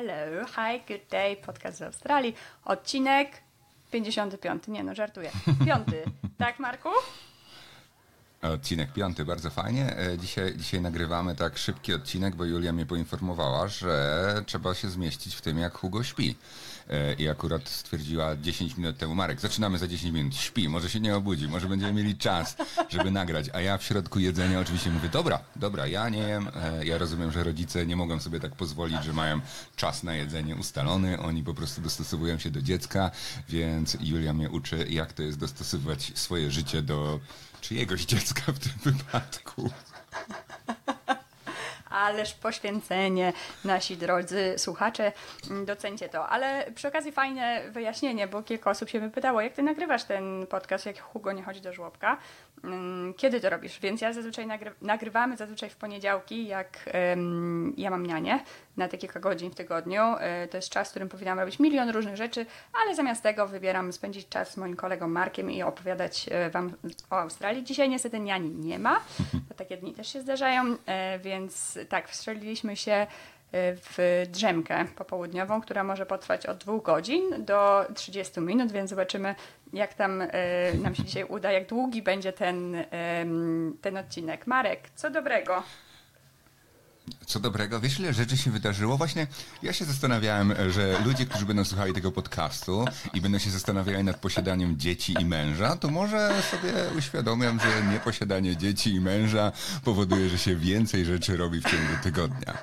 Hello, hi, good day, podcast z Australii. Odcinek 55. Nie no, żartuję. Piąty. tak, Marku? Odcinek piąty, bardzo fajnie. E, dzisiaj, dzisiaj nagrywamy tak szybki odcinek, bo Julia mnie poinformowała, że trzeba się zmieścić w tym, jak Hugo śpi. E, I akurat stwierdziła 10 minut temu, Marek, zaczynamy za 10 minut, śpi, może się nie obudzi, może będziemy mieli czas, żeby nagrać. A ja w środku jedzenia oczywiście mówię, dobra, dobra, ja nie jem. E, ja rozumiem, że rodzice nie mogą sobie tak pozwolić, że mają czas na jedzenie ustalony, oni po prostu dostosowują się do dziecka, więc Julia mnie uczy, jak to jest dostosowywać swoje życie do czyjegoś dziecka w tym wypadku. Ależ poświęcenie, nasi drodzy słuchacze, docencie to. Ale przy okazji fajne wyjaśnienie, bo kilka osób się wypytało, jak ty nagrywasz ten podcast, jak Hugo nie chodzi do żłobka. Mm, kiedy to robisz? Więc ja zazwyczaj nagry nagrywamy zazwyczaj w poniedziałki, jak um, ja mam nianie na te kilka godzin w tygodniu. E, to jest czas, w którym powinnam robić milion różnych rzeczy, ale zamiast tego wybieram spędzić czas z moim kolegą Markiem i opowiadać e, Wam o Australii. Dzisiaj niestety niani nie ma, bo takie dni też się zdarzają, e, więc tak, wstrzeliliśmy się w drzemkę popołudniową, która może potrwać od dwóch godzin do 30 minut, więc zobaczymy, jak tam nam się dzisiaj uda, jak długi będzie ten, ten odcinek. Marek, co dobrego? Co dobrego, wiesz ile rzeczy się wydarzyło? Właśnie ja się zastanawiałem, że ludzie, którzy będą słuchali tego podcastu i będą się zastanawiali nad posiadaniem dzieci i męża, to może sobie uświadomią, że nieposiadanie dzieci i męża powoduje, że się więcej rzeczy robi w ciągu tygodnia.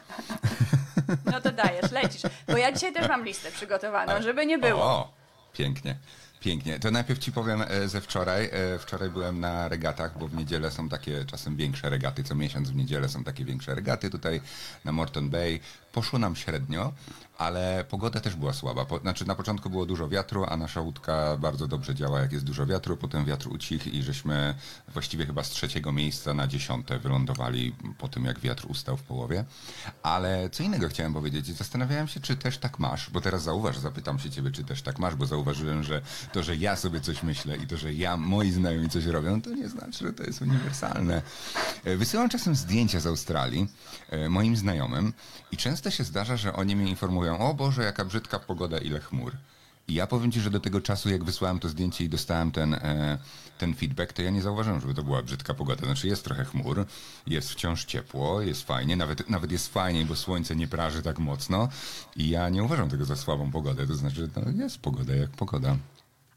No to dajesz, lecisz. Bo ja dzisiaj też mam listę przygotowaną, żeby nie było. O, pięknie. Pięknie. To najpierw ci powiem e, ze wczoraj. E, wczoraj byłem na regatach, bo w niedzielę są takie czasem większe regaty. Co miesiąc w niedzielę są takie większe regaty tutaj na Morton Bay. Poszło nam średnio, ale pogoda też była słaba. Po, znaczy na początku było dużo wiatru, a nasza łódka bardzo dobrze działa, jak jest dużo wiatru. Potem wiatr ucichł i żeśmy właściwie chyba z trzeciego miejsca na dziesiąte wylądowali po tym, jak wiatr ustał w połowie. Ale co innego chciałem powiedzieć. Zastanawiałem się, czy też tak masz, bo teraz zauważ, zapytam się ciebie, czy też tak masz, bo zauważyłem, że to, że ja sobie coś myślę i to, że ja, moi znajomi coś robią, to nie znaczy, że to jest uniwersalne. E, wysyłam czasem zdjęcia z Australii e, moim znajomym i często się zdarza, że oni mnie informują, o Boże, jaka brzydka pogoda, ile chmur. I ja powiem Ci, że do tego czasu, jak wysłałem to zdjęcie i dostałem ten, e, ten feedback, to ja nie zauważyłem, żeby to była brzydka pogoda. Znaczy jest trochę chmur, jest wciąż ciepło, jest fajnie, nawet, nawet jest fajniej, bo słońce nie praży tak mocno i ja nie uważam tego za słabą pogodę. To znaczy, no, jest pogoda jak pogoda.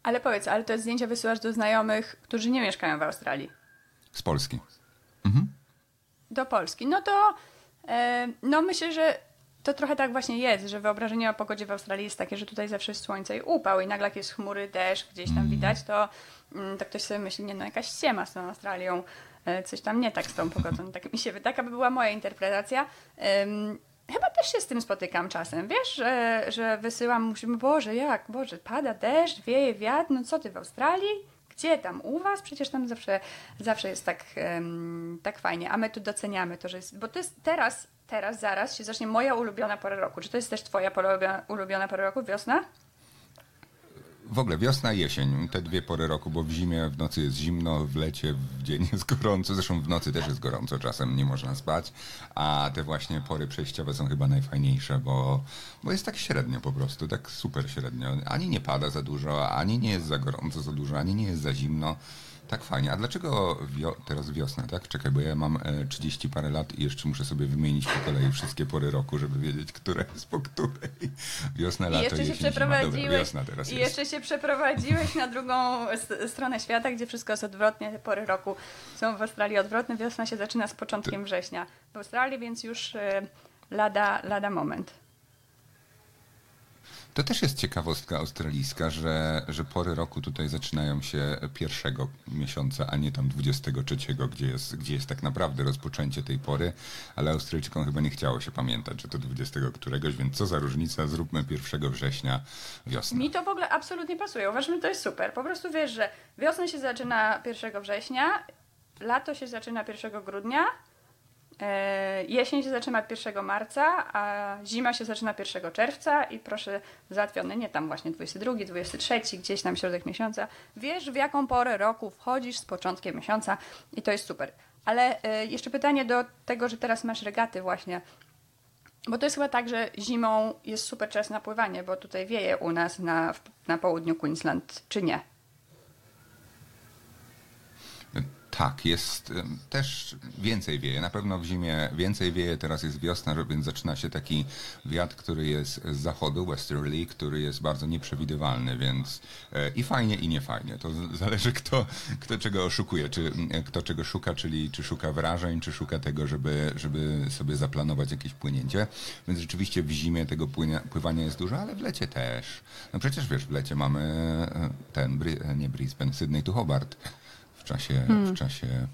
Ale powiedz, ale te zdjęcia wysyłasz do znajomych, którzy nie mieszkają w Australii? Z Polski. Mhm. Do Polski. No to e, no myślę, że to trochę tak właśnie jest, że wyobrażenie o pogodzie w Australii jest takie, że tutaj zawsze jest słońce i upał i nagle jak jest chmury, deszcz, gdzieś tam mm. widać, to, mm, to ktoś sobie myśli, nie no, jakaś ściema z tą Australią, e, coś tam nie tak z tą pogodą. Tak mi się taka by była moja interpretacja. Chyba też się z tym spotykam czasem, wiesz, że, że wysyłam, musimy, Boże, jak, Boże, pada deszcz, wieje wiatr, no co ty w Australii? Gdzie tam u was? Przecież tam zawsze, zawsze jest tak, um, tak fajnie, a my tu doceniamy to, że jest, bo to jest teraz, teraz, zaraz się zacznie moja ulubiona pora roku. Czy to jest też twoja ulubiona, ulubiona pora roku, wiosna? W ogóle wiosna, jesień, te dwie pory roku, bo w zimie w nocy jest zimno, w lecie w dzień jest gorąco, zresztą w nocy też jest gorąco, czasem nie można spać, a te właśnie pory przejściowe są chyba najfajniejsze, bo, bo jest tak średnio po prostu, tak super średnio. Ani nie pada za dużo, ani nie jest za gorąco za dużo, ani nie jest za zimno. Tak fajnie. A dlaczego wio teraz wiosna, tak? Czekaj, bo ja mam e, 30 parę lat i jeszcze muszę sobie wymienić po kolei wszystkie pory roku, żeby wiedzieć, które jest po której. Wiosna, lato, I jeszcze się przeprowadziłeś, Dobra, wiosna teraz I jest. jeszcze się przeprowadziłeś na drugą stronę świata, gdzie wszystko jest odwrotnie. Te pory roku są w Australii odwrotne. Wiosna się zaczyna z początkiem września. W Australii więc już e, lada, lada moment. To też jest ciekawostka australijska, że, że pory roku tutaj zaczynają się pierwszego miesiąca, a nie tam 23, gdzie jest, gdzie jest tak naprawdę rozpoczęcie tej pory, ale Australijczykom chyba nie chciało się pamiętać, że to 20 któregoś, więc co za różnica, zróbmy 1 września wiosnę. Mi to w ogóle absolutnie pasuje. Uważam, że to jest super. Po prostu wiesz, że wiosna się zaczyna 1 września, lato się zaczyna 1 grudnia, jesień się zaczyna 1 marca, a zima się zaczyna 1 czerwca i proszę załatwione, nie tam właśnie 22, 23, gdzieś tam środek miesiąca. Wiesz w jaką porę roku wchodzisz z początkiem miesiąca i to jest super. Ale e, jeszcze pytanie do tego, że teraz masz regaty właśnie. bo to jest chyba tak, że zimą jest super czas na pływanie, bo tutaj wieje u nas na, na południu Queensland, czy nie? Tak, jest też więcej wieje. Na pewno w zimie więcej wieje. Teraz jest wiosna, więc zaczyna się taki wiatr, który jest z zachodu, westerly, który jest bardzo nieprzewidywalny, więc e, i fajnie, i nie fajnie. To zależy kto, kto czego oszukuje, czy kto czego szuka, czyli czy szuka wrażeń, czy szuka tego, żeby, żeby sobie zaplanować jakieś płynięcie. Więc rzeczywiście w zimie tego płynia, pływania jest dużo, ale w lecie też. No przecież wiesz, w lecie mamy e, ten, nie Brisbane, Sydney to Hobart w czasie, w czasie e,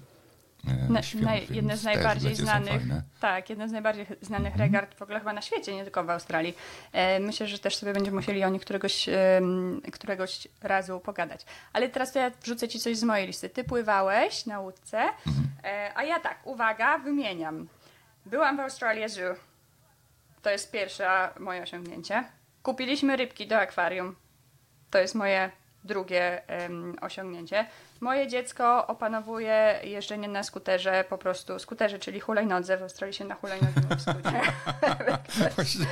Hmm. Na, świąt, więc jedne z najbardziej znanych, tak, jedne z najbardziej znanych Mhm. regard w ogóle chyba na świecie, nie tylko w Australii. E, myślę, że też sobie będziemy musieli o nich któregoś, em, któregoś razu pogadać. Ale teraz to ja wrzucę ci coś z mojej listy. Ty pływałeś na łódce, Mhm. e, a ja tak, uwaga, wymieniam. Byłam w Australia Zoo. To jest pierwsze moje osiągnięcie. Kupiliśmy rybki do akwarium. To jest moje drugie em, osiągnięcie. Moje dziecko opanowuje jeżdżenie na skuterze, po prostu skuterze, czyli hulajnodze. W Australii się na hulajnodze mówi skuter. Właśnie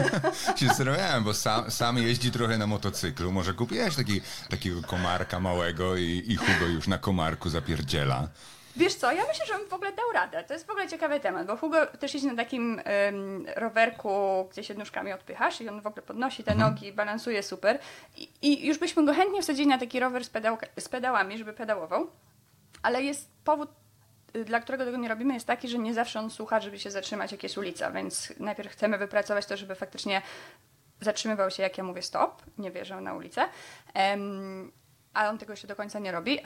się zastanawiałem, bo sam, sam jeździ trochę na motocyklu. Może kupiłeś taki, takiego komarka małego i, i Hugo już na komarku zapierdziela. Wiesz co, ja myślę, że on w ogóle dał radę. To jest w ogóle ciekawy temat, bo Hugo też jeździ na takim em, rowerku, gdzie się nóżkami odpychasz i on w ogóle podnosi te nogi, balansuje super. I, I już byśmy go chętnie wsadzili na taki rower z, pedałka, z pedałami, żeby pedałował, ale jest powód, y, dla którego tego nie robimy, jest taki, że nie zawsze on słucha, żeby się zatrzymać, jak jest ulica, więc najpierw chcemy wypracować to, żeby faktycznie zatrzymywał się, jak ja mówię, stop, nie wierzę na ulicę, Em, a on tego jeszcze do końca nie robi.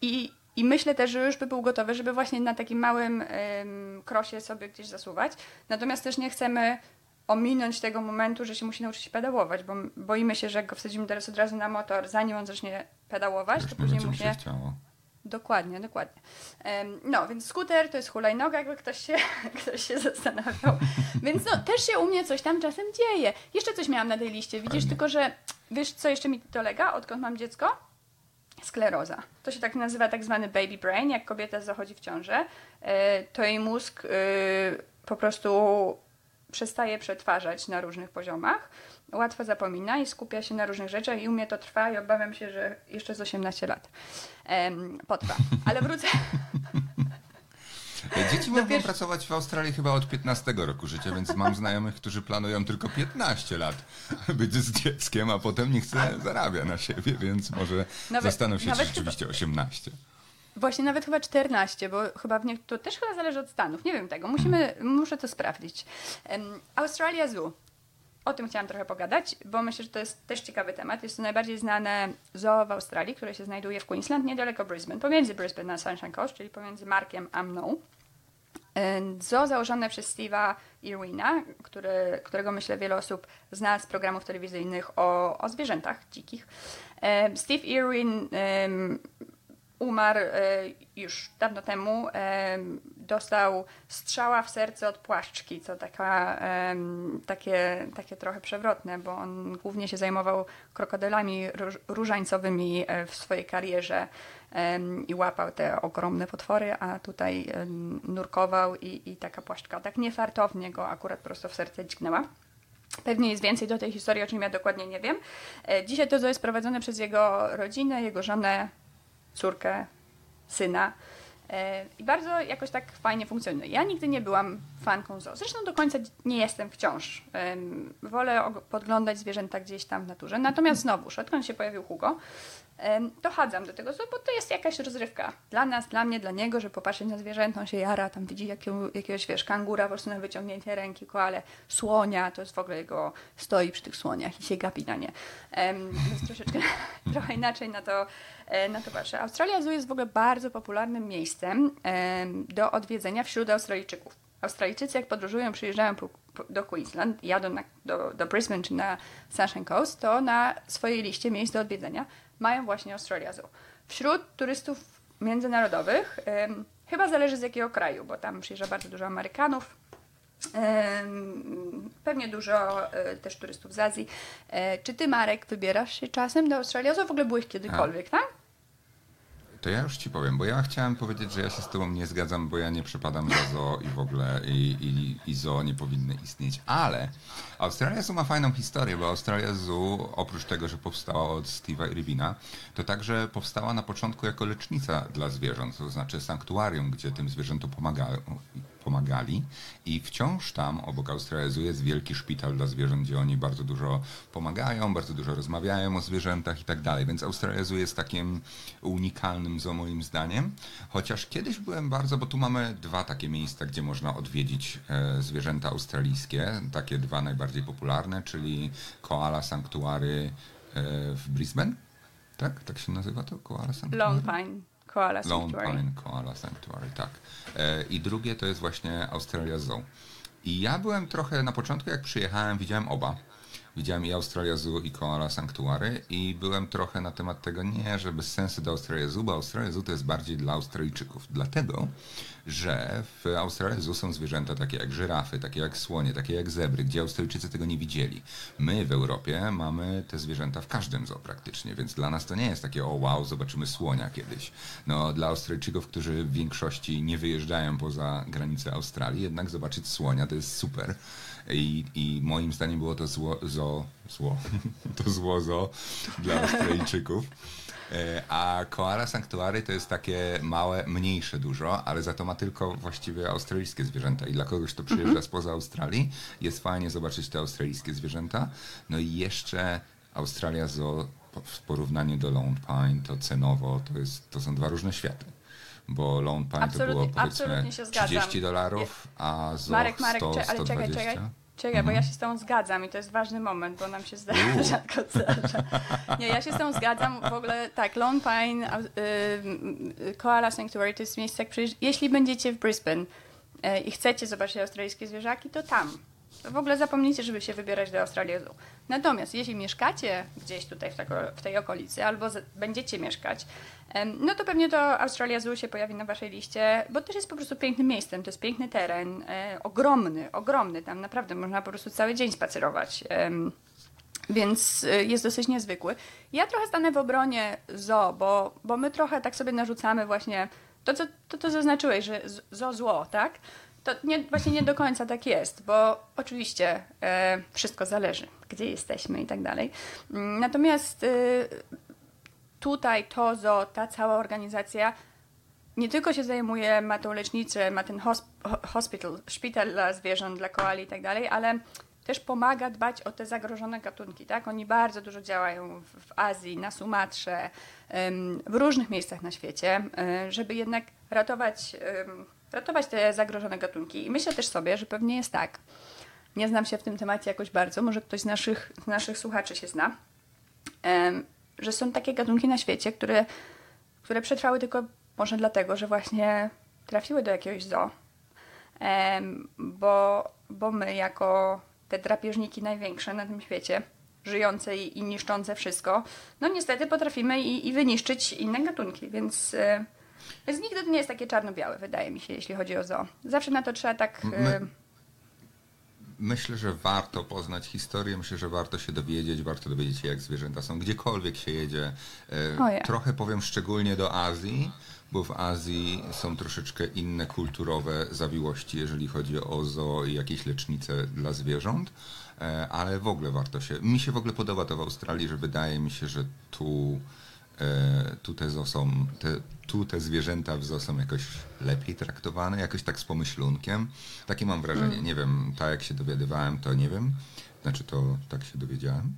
I, I myślę też, że już by był gotowy, żeby właśnie na takim małym em, krosie sobie gdzieś zasuwać. Natomiast też nie chcemy ominąć tego momentu, że się musi nauczyć pedałować, bo boimy się, że jak go wsadzimy teraz od razu na motor, zanim on zacznie pedałować, to później mu się chciało. Dokładnie, dokładnie. No, więc skuter to jest hulajnoga, jakby ktoś się, ktoś się zastanawiał. Więc no, też się u mnie coś tam czasem dzieje. Jeszcze coś miałam na tej liście. Widzisz, Fajnie. tylko że wiesz, co jeszcze mi dolega, odkąd mam dziecko? Skleroza. To się tak nazywa tak zwany baby brain. Jak kobieta zachodzi w ciążę, e, to jej mózg e, po prostu przestaje przetwarzać na różnych poziomach. Łatwo zapomina i skupia się na różnych rzeczach i u mnie to trwa i obawiam się, że jeszcze z 18 lat potrwa. Ale wrócę. Dzieci mogą pierwszy- pracować w Australii chyba od 15 roku życia, więc mam znajomych, którzy planują tylko 15 lat być z dzieckiem, a potem nie chce zarabia na siebie, więc może Nawet- zastanów się, czy rzeczywiście 18. Właśnie nawet chyba 14, bo chyba w nie, to też chyba zależy od stanów. Nie wiem tego. Musimy, muszę to sprawdzić. Um, Australia Zoo. O tym chciałam trochę pogadać, bo myślę, że to jest też ciekawy temat. Jest to najbardziej znane zoo w Australii, które się znajduje w Queensland, niedaleko Brisbane, pomiędzy Brisbane a Sunshine Coast, czyli pomiędzy Markiem a mną. Zoo założone przez Steve'a Irwina, który, którego myślę wiele osób zna z programów telewizyjnych o, o zwierzętach dzikich. Em, Steve Irwin umarł e, już dawno temu. em, Dostał strzała w serce od płaszczki, co taka, em, takie, takie trochę przewrotne, bo on głównie się zajmował krokodylami róż, różańcowymi e, w swojej karierze i łapał te ogromne potwory, a tutaj nurkował i, i taka płaszczka tak niefartownie go akurat prosto w serce dźgnęła. Pewnie jest więcej do tej historii, o czym ja dokładnie nie wiem. E, Dzisiaj to jest prowadzone przez jego rodzinę, jego żonę, córkę, syna. E, I bardzo jakoś tak fajnie funkcjonuje. Ja nigdy nie byłam fanką zoo. Zresztą do końca nie jestem wciąż. Wolę podglądać zwierzęta gdzieś tam w naturze. Natomiast znowuż, odkąd się pojawił Hugo, em, to chadzam do tego bo to jest jakaś rozrywka. Dla nas, dla mnie, dla niego, żeby popatrzeć na zwierzęta, on się jara, tam widzi jakiego, jakiegoś, wiesz, kangura po prostu na wyciągnięcie ręki, koale, słonia, to jest w ogóle jego, stoi przy tych słoniach i się gapi na nie. Więc troszeczkę, trochę inaczej na to, e, na to patrzę. Australia Zoo jest w ogóle bardzo popularnym miejscem em, do odwiedzenia wśród Australijczyków. Australijczycy, jak podróżują, przyjeżdżają po, po, do Queensland, jadą na, do, do Brisbane czy na Sunshine Coast, to na swojej liście miejsc do odwiedzenia mają właśnie Australia Zoo. Wśród turystów międzynarodowych chyba zależy z jakiego kraju, bo tam przyjeżdża bardzo dużo Amerykanów, pewnie dużo e, też turystów z Azji. E, Czy ty, Marek, wybierasz się czasem do Australii Zoo? W ogóle byłeś kiedykolwiek, tak? To ja już ci powiem, bo ja chciałem powiedzieć, że ja się z tobą nie zgadzam, bo ja nie przepadam za zoo i w ogóle i, i, i zoo nie powinny istnieć. Ale Australia Zoo ma fajną historię, bo Australia Zoo oprócz tego, że powstała od Steve'a Irwina, to także powstała na początku jako lecznica dla zwierząt, to znaczy sanktuarium, gdzie tym zwierzętom pomagają, pomagali i wciąż tam obok Australiazu jest wielki szpital dla zwierząt, gdzie oni bardzo dużo pomagają, bardzo dużo rozmawiają o zwierzętach i tak dalej, więc Australiazu jest takim unikalnym zoo moim zdaniem, chociaż kiedyś byłem bardzo, bo tu mamy dwa takie miejsca, gdzie można odwiedzić e, zwierzęta australijskie, takie dwa najbardziej popularne, czyli Koala Sanctuary e, w Brisbane, tak? Tak się nazywa to? Koala Sanctuary? Lone Pine. Koala Lone Sanctuary. Pine Koala Sanctuary, tak. E, I drugie to jest właśnie Australia Zoo. I ja byłem trochę na początku, jak przyjechałem, widziałem oba. Widziałem i Australia Zoo i Koala Sanctuary i byłem trochę na temat tego, nie, że bez sensu do Australia Zoo, bo Australia Zoo to jest bardziej dla Australijczyków. Dlatego, że w Australii Zoo są zwierzęta takie jak żyrafy, takie jak słonie, takie jak zebry, gdzie Australijczycy tego nie widzieli. My w Europie mamy te zwierzęta w każdym zoo praktycznie, więc dla nas to nie jest takie, o wow, zobaczymy słonia kiedyś. No, dla Australijczyków, którzy w większości nie wyjeżdżają poza granice Australii, jednak zobaczyć słonia to jest super. I, i moim zdaniem było to zło, zo, zło, to zło zo dla Australijczyków. E, A Koala Sanctuary to jest takie małe, mniejsze dużo, ale za to ma tylko właściwie australijskie zwierzęta. I dla kogoś, kto przyjeżdża spoza Australii, jest fajnie zobaczyć te australijskie zwierzęta. No i jeszcze Australia Zoo w porównaniu do Lone Pine to cenowo to, jest, to są dwa różne światy. Bo Lone Pine to Absolutnie- było powiedzmy absolutnie się zgadzam. 30 dolarów, a Zoo Marek, Marek, 100, cze- ale czekaj, 120. czekaj. Czekaj, bo ja się z tą zgadzam i to jest ważny moment, bo nam się zdarza, Uuu. rzadko zdarza. Nie, ja się z tą zgadzam. W ogóle tak, Lone Pine, y, y, Koala Sanctuary to jest miejsce, jak przyjeżdż- jeśli będziecie w Brisbane y, i chcecie zobaczyć australijskie zwierzaki, to tam. W ogóle zapomnijcie, żeby się wybierać do Australii. Natomiast jeśli mieszkacie gdzieś tutaj w, tako, w tej okolicy, albo z, będziecie mieszkać, no to pewnie to Australia Zoo się pojawi na waszej liście, bo też jest po prostu pięknym miejscem. To jest piękny teren, e, ogromny, ogromny. Tam naprawdę można po prostu cały dzień spacerować. Więc y, jest dosyć niezwykły. Ja trochę stanę w obronie zoo, bo, bo my trochę tak sobie narzucamy właśnie to, co to, to zaznaczyłeś, że zoo zło, tak? To nie, właśnie nie do końca tak jest, bo oczywiście e, wszystko zależy, gdzie jesteśmy i tak dalej. Mm, Natomiast y, tutaj to zoo, ta cała organizacja nie tylko się zajmuje, ma tą lecznicę, ma ten hosp- ho- hospital, szpital dla zwierząt, dla koali i tak dalej, ale też pomaga dbać o te zagrożone gatunki, tak? Oni bardzo dużo działają w, Azji, na Sumatrze, w różnych miejscach na świecie, e, żeby jednak ratować, ratować te zagrożone gatunki. I myślę też sobie, że pewnie jest tak, nie znam się w tym temacie jakoś bardzo, może ktoś z naszych, z naszych słuchaczy się zna, że są takie gatunki na świecie, które, które przetrwały tylko może dlatego, że właśnie trafiły do jakiegoś zoo. Bo, bo my jako te drapieżniki największe na tym świecie, żyjące i, i niszczące wszystko, no niestety potrafimy i, i wyniszczyć inne gatunki, więc, e, więc nigdy to nie jest takie czarno-białe, wydaje mi się, jeśli chodzi o zoo. Zawsze na to trzeba tak... e, My- Myślę, że warto poznać historię, myślę, że warto się dowiedzieć, warto dowiedzieć się, jak zwierzęta są, gdziekolwiek się jedzie. E, Ojej. Trochę powiem szczególnie do Azji, bo w Azji są troszeczkę inne kulturowe zawiłości, jeżeli chodzi o zoo i jakieś lecznice dla zwierząt, E, ale w ogóle warto się. Mi się w ogóle podoba to w Australii, że wydaje mi się, że tu tu te, są, te, tu te zwierzęta w zoo są jakoś lepiej traktowane, jakoś tak z pomyślunkiem. Takie mam wrażenie. Nie wiem, tak jak się dowiadywałem, to nie wiem. Znaczy to tak się dowiedziałem.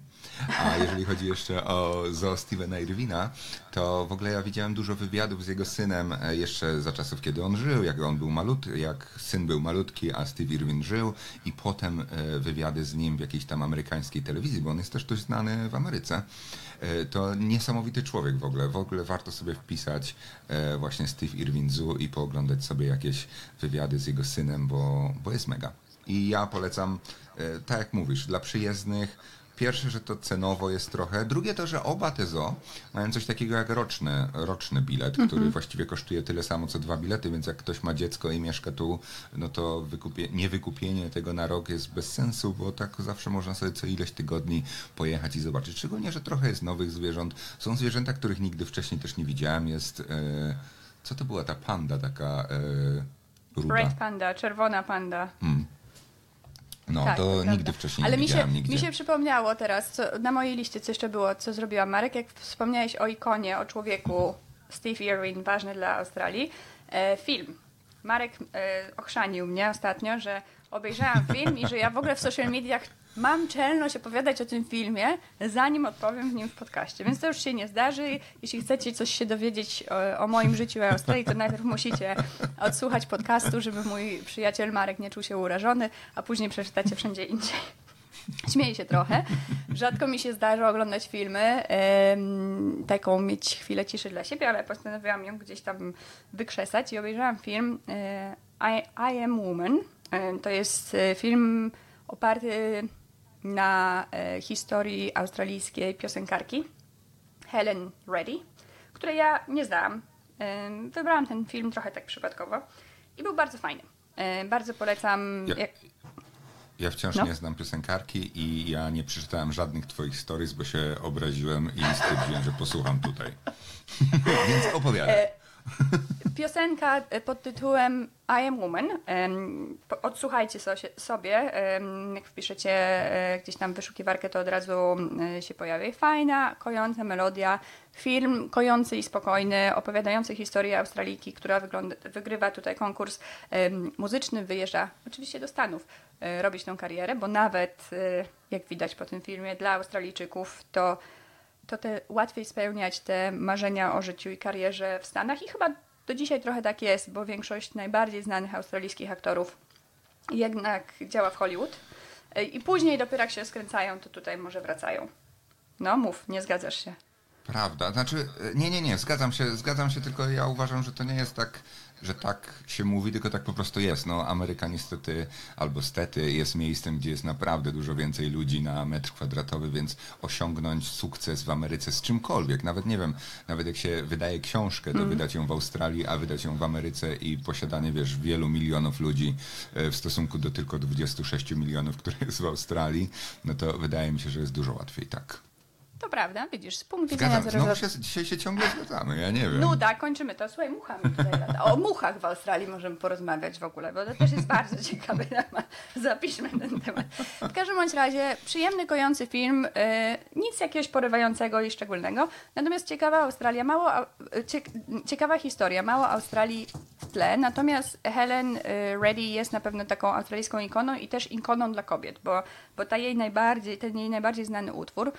A jeżeli chodzi jeszcze o zoo Stevena Irwina, to w ogóle ja widziałem dużo wywiadów z jego synem e, jeszcze za czasów, kiedy on żył, jak on był malutki, jak syn był malutki, a Steve Irwin żył i potem e, wywiady z nim w jakiejś tam amerykańskiej telewizji, bo on jest też dość znany w Ameryce. E, To niesamowity człowiek w ogóle. W ogóle warto sobie wpisać właśnie Steve Irwin Zoo i pooglądać sobie jakieś wywiady z jego synem, bo, bo jest mega. I ja polecam, tak jak mówisz, dla przyjezdnych, pierwsze, że to cenowo jest trochę. Drugie to, że oba te zoo mają coś takiego jak roczny, roczny bilet, który właściwie kosztuje tyle samo co dwa bilety, więc jak ktoś ma dziecko i mieszka tu, no to wykupie, niewykupienie tego na rok jest bez sensu, bo tak zawsze można sobie co ileś tygodni pojechać i zobaczyć. Szczególnie, że trochę jest nowych zwierząt. Są zwierzęta, których nigdy wcześniej też nie widziałem. Jest, e, co to była ta panda taka e, ruda? Red panda, czerwona panda. No, Tak, to prawda. nigdy wcześniej Ale nie mi się, nigdzie. mi się przypomniało teraz, co, na mojej liście co jeszcze było, co zrobiła Marek, jak wspomniałeś o ikonie, o człowieku Steve Irwin, ważny dla Australii, e, film. Marek e, ochrzanił mnie ostatnio, że obejrzałam film i że ja w ogóle w social mediach mam czelność opowiadać o tym filmie, zanim odpowiem w nim w podcaście. Więc to już się nie zdarzy. Jeśli chcecie coś się dowiedzieć o, o moim życiu w Australii, to najpierw musicie odsłuchać podcastu, żeby mój przyjaciel Marek nie czuł się urażony, a później przeczytacie wszędzie indziej. Śmieję się trochę. Rzadko mi się zdarza oglądać filmy, em, taką mieć chwilę ciszy dla siebie, ale postanowiłam ją gdzieś tam wykrzesać i obejrzałam film e, I, I Am Woman. E, to jest e, film oparty na e, historii australijskiej piosenkarki Helen Reddy, której ja nie znałam. Wybrałam ten film trochę tak przypadkowo i był bardzo fajny. E, Bardzo polecam. Ja- Ja wciąż No. nie znam piosenkarki i ja nie przeczytałem żadnych twoich stories, bo się obraziłem i stwierdziłem, że posłucham tutaj. Więc opowiadaj. Piosenka e, pod tytułem I am woman. Odsłuchajcie so, sobie. Jak wpiszecie e, gdzieś tam wyszukiwarkę, to od razu e, się pojawi. Fajna, kojąca melodia. Film kojący i spokojny, opowiadający historię Australijki, która wygrywa tutaj konkurs muzyczny, wyjeżdża oczywiście do Stanów robić tą karierę, bo nawet, jak widać po tym filmie, dla Australijczyków to to te łatwiej spełniać te marzenia o życiu i karierze w Stanach i chyba do dzisiaj trochę tak jest, bo większość najbardziej znanych australijskich aktorów jednak działa w Hollywood i później dopiero jak się skręcają, to tutaj może wracają. No mów, nie zgadzasz się. Prawda, znaczy, e, nie, nie, nie, zgadzam się, zgadzam się, tylko ja uważam, że to nie jest tak, że tak się mówi, tylko tak po prostu jest. No, Ameryka niestety, albo stety, jest miejscem, gdzie jest naprawdę dużo więcej ludzi na metr kwadratowy, więc osiągnąć sukces w Ameryce z czymkolwiek, nawet nie wiem, nawet jak się wydaje książkę, to wydać ją w Australii, a wydać ją w Ameryce i posiadanie, wiesz, wielu milionów ludzi e, w stosunku do tylko 26 milionów, które jest w Australii, no to wydaje mi się, że jest dużo łatwiej tak. To prawda, widzisz, z punktu widzenia. Znowu zarówno... się, dzisiaj się ciągle zgadzamy, ja nie wiem. Nuda, kończymy to. Słuchaj, mucha mi tutaj lata. O muchach w Australii możemy porozmawiać w ogóle, bo to też jest bardzo ciekawy temat. Zapiszmy ten temat. W każdym bądź razie przyjemny, kojący film, e, nic jakiegoś porywającego i szczególnego. Natomiast ciekawa Australia, mało, ciekawa historia, mało Australii w tle. Natomiast Helen e, Reddy jest na pewno taką australijską ikoną i też ikoną dla kobiet, bo, bo ta jej najbardziej, ten jej najbardziej znany utwór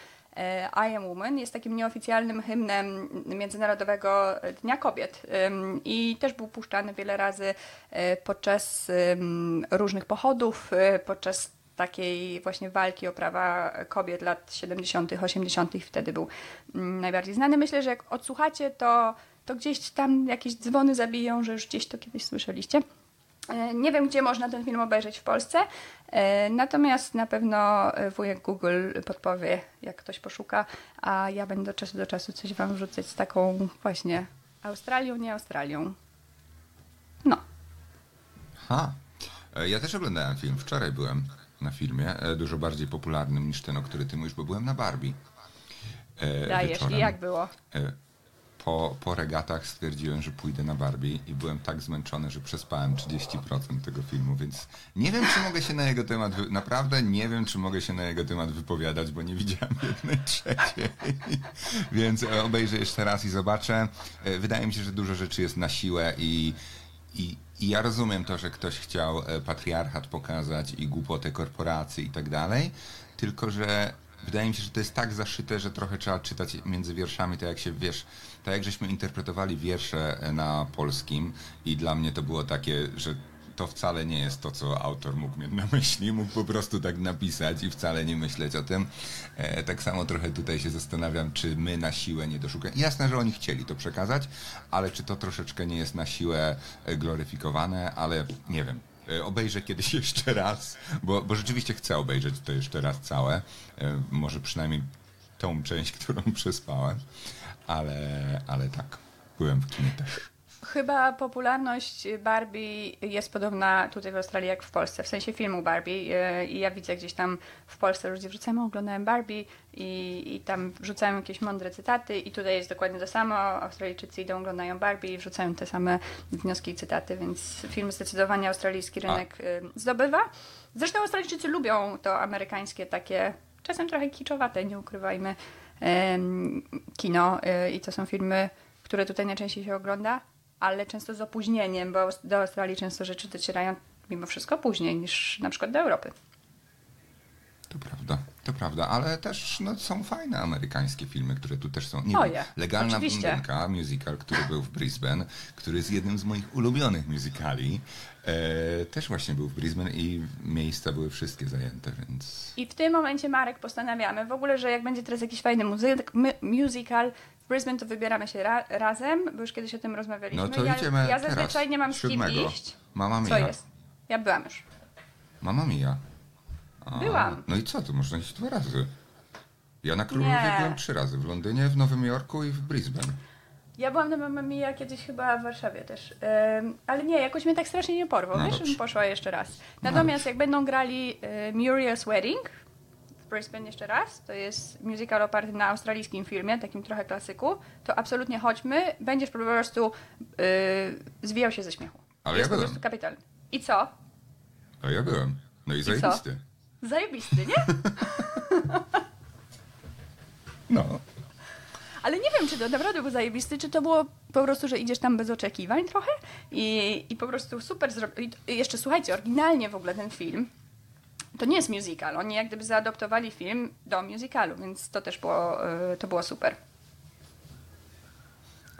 I Am Woman jest takim nieoficjalnym hymnem Międzynarodowego Dnia Kobiet i też był puszczany wiele razy e, podczas różnych pochodów, e, podczas takiej właśnie walki o prawa kobiet lat 70., 80. wtedy był najbardziej znany. Myślę, że jak odsłuchacie, to, to gdzieś tam jakieś dzwony zabiją, że już gdzieś to kiedyś słyszeliście. E, Nie wiem, gdzie można ten film obejrzeć w Polsce, e, natomiast na pewno e, wujek Google podpowie, jak ktoś poszuka, a ja będę od czasu do czasu coś Wam wrzucać z taką właśnie Australią, nie Australią. No, Ha. Ja też oglądałem film. Wczoraj byłem na filmie, dużo bardziej popularnym niż ten, o który ty mówisz, bo byłem na Barbie. E, dajesz. wieczorem. I jak było? E, Po, po regatach stwierdziłem, że pójdę na Barbie i byłem tak zmęczony, że przespałem 30% tego filmu, więc nie wiem, czy mogę się na jego temat, wy... naprawdę nie wiem, czy mogę się na jego temat wypowiadać, bo nie widziałem jednej trzeciej. więc e, obejrzę jeszcze raz i zobaczę. E, Wydaje mi się, że dużo rzeczy jest na siłę i, i, i ja rozumiem to, że ktoś chciał e, patriarchat pokazać i głupotę korporacji i tak dalej, tylko że wydaje mi się, że to jest tak zaszyte, że trochę trzeba czytać między wierszami, tak jak się, wiesz, tak jak żeśmy interpretowali wiersze e, na polskim i dla mnie to było takie, że to wcale nie jest to, co autor mógł mieć na myśli. Mógł po prostu tak napisać i wcale nie myśleć o tym. E, tak samo trochę tutaj się zastanawiam, czy my na siłę nie doszukamy. Jasne, że oni chcieli to przekazać, ale czy to troszeczkę nie jest na siłę e, gloryfikowane, ale nie wiem. E, Obejrzę kiedyś jeszcze raz, bo, bo rzeczywiście chcę obejrzeć to jeszcze raz całe. E, Może przynajmniej tą część, którą przespałem, ale, ale tak, byłem w kinie też. Chyba popularność Barbie jest podobna tutaj w Australii jak w Polsce, w sensie filmu Barbie. Yy, I ja widzę gdzieś tam w Polsce ludzie wrzucają, oglądałem Barbie i, i tam wrzucają jakieś mądre cytaty i tutaj jest dokładnie to samo. Australijczycy idą, oglądają Barbie i wrzucają te same wnioski i cytaty, więc film zdecydowanie australijski rynek yy, zdobywa. Zresztą Australijczycy lubią to amerykańskie takie, czasem trochę kiczowate, nie ukrywajmy, kino yy, i to są filmy, które tutaj najczęściej się ogląda ale często z opóźnieniem, bo do Australii często rzeczy docierają mimo wszystko później niż na przykład do Europy. To prawda, to prawda, ale też no, są fajne amerykańskie filmy, które tu też są. Nie O wiem, Legalna oczywiście. Blondynka, musical, który był w Brisbane, który jest jednym z moich ulubionych musicali, e, też właśnie był w Brisbane i miejsca były wszystkie zajęte, więc... I w tym momencie, Marek, postanawiamy w ogóle, że jak będzie teraz jakiś fajny muzyk, musical w Brisbane, to wybieramy się ra, razem, bo już kiedyś o tym rozmawialiśmy. No to ja, idziemy ja zazwyczaj teraz, nie mam z kim siódmego. iść. Mama Co mia. jest? Ja byłam już. Mama mia. A, Byłam. No i co, to można iść dwa razy. Ja na Królowie Nie. byłem trzy razy, w Londynie, w Nowym Jorku i w Brisbane. Ja byłam na Mamma Mia kiedyś chyba w Warszawie też. Ym, ale nie, jakoś mnie tak strasznie nie porwał. No Wiesz, dobrze. bym poszła jeszcze raz. No Natomiast jak będą grali y, Muriel's Wedding Brisbane jeszcze raz, to jest musical oparty na australijskim filmie, takim trochę klasyku, to absolutnie chodźmy. Będziesz po prostu y, zwijał się ze śmiechu. Ale jest ja byłem. kapitalny. I co? A ja byłem. No i zajebisty. Zajebisty, nie? No. Ale nie wiem, czy to naprawdę był zajebisty, czy to było po prostu, że idziesz tam bez oczekiwań trochę i, i po prostu super zrobić. I jeszcze słuchajcie, oryginalnie w ogóle ten film to nie jest musical. Oni jak gdyby zaadoptowali film do musicalu, więc to też było, y, to było super.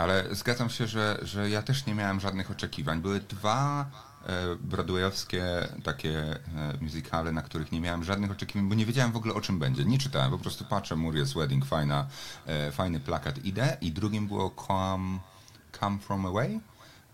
Ale zgadzam się, że, że ja też nie miałem żadnych oczekiwań. Były dwa e, broadwayowskie takie e, musicale, na których nie miałem żadnych oczekiwań, bo nie wiedziałem w ogóle o czym będzie. Nie czytałem, po prostu patrzę, Muriel's Wedding, fajna, e, fajny plakat, idę. I drugim było Come, Come From Away.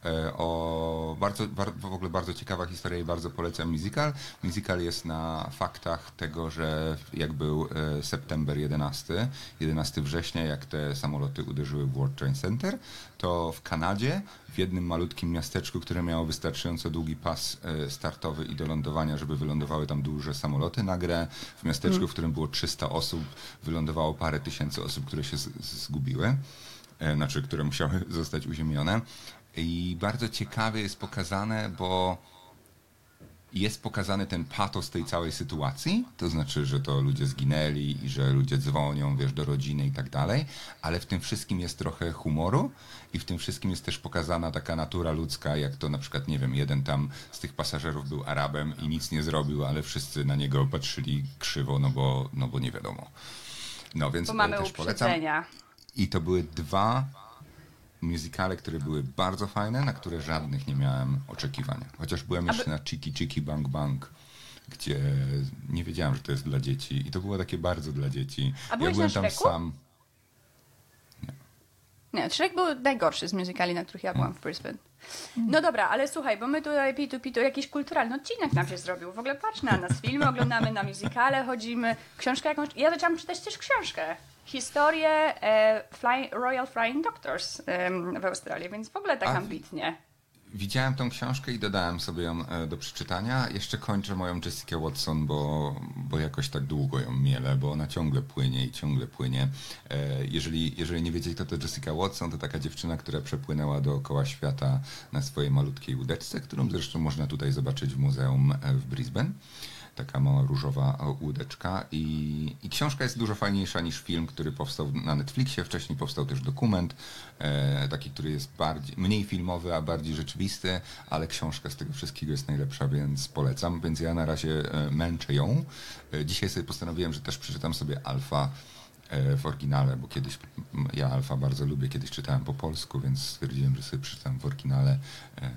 E, O bardzo, bar, w ogóle bardzo ciekawa historia i bardzo polecam musical. Musical jest na faktach tego, że jak był e, september 11, 11 września, jak te samoloty uderzyły w World Trade Center, to w Kanadzie, w jednym malutkim miasteczku, które miało wystarczająco długi pas e, startowy i do lądowania, żeby wylądowały tam duże samoloty, nagle w miasteczku, w którym było 300 osób, wylądowało parę tysięcy osób, które się zgubiły znaczy, które musiały zostać uziemione. I bardzo ciekawie jest pokazane, bo jest pokazany ten patos tej całej sytuacji, to znaczy, że to ludzie zginęli i że ludzie dzwonią, wiesz, do rodziny i tak dalej, ale w tym wszystkim jest trochę humoru i w tym wszystkim jest też pokazana taka natura ludzka, jak to na przykład, nie wiem, jeden tam z tych pasażerów był Arabem i nic nie zrobił, ale wszyscy na niego patrzyli krzywo, no bo, no bo nie wiadomo. No więc Bo e, mamy też polecam. I to były dwa musicale, które były bardzo fajne, na które żadnych nie miałem oczekiwania. Chociaż byłem jeszcze na Chiki Chiki Bang Bang, gdzie nie wiedziałem, że to jest dla dzieci. I to było takie bardzo dla dzieci. A ja byłem na tam sam. Nie, Shrek był najgorszy z musicali, na których ja byłam w Brisbane. No dobra, ale słuchaj, bo my tutaj pitu pitu jakiś kulturalny odcinek nam się zrobił. W ogóle patrz na nas, filmy oglądamy, na musicale chodzimy, książkę jakąś... Ja zaczęłam czytać też książkę. Historię e, Fly, Royal Flying Doctors em, w Australii, więc w ogóle tak A, ambitnie. Widziałem tą książkę i dodałem sobie ją e, do przeczytania. Jeszcze kończę moją Jessica Watson, bo, bo jakoś tak długo ją mielę, bo ona ciągle płynie i ciągle płynie. E, Jeżeli, jeżeli nie wiecie, kto to Jessica Watson, to taka dziewczyna, która przepłynęła dookoła świata na swojej malutkiej łódeczce, którą zresztą można tutaj zobaczyć w muzeum e, w Brisbane. Taka mała różowa łódeczka I, i książka jest dużo fajniejsza niż film, który powstał na Netflixie. Wcześniej powstał też dokument, e, taki, który jest bardziej, mniej filmowy, a bardziej rzeczywisty, ale książka z tego wszystkiego jest najlepsza, więc polecam. Więc ja na razie e, męczę ją. E, dzisiaj sobie postanowiłem, że też przeczytam sobie Alfa e, w oryginale, bo kiedyś ja Alfa bardzo lubię, kiedyś czytałem po polsku, więc stwierdziłem, że sobie przeczytam w oryginale. E,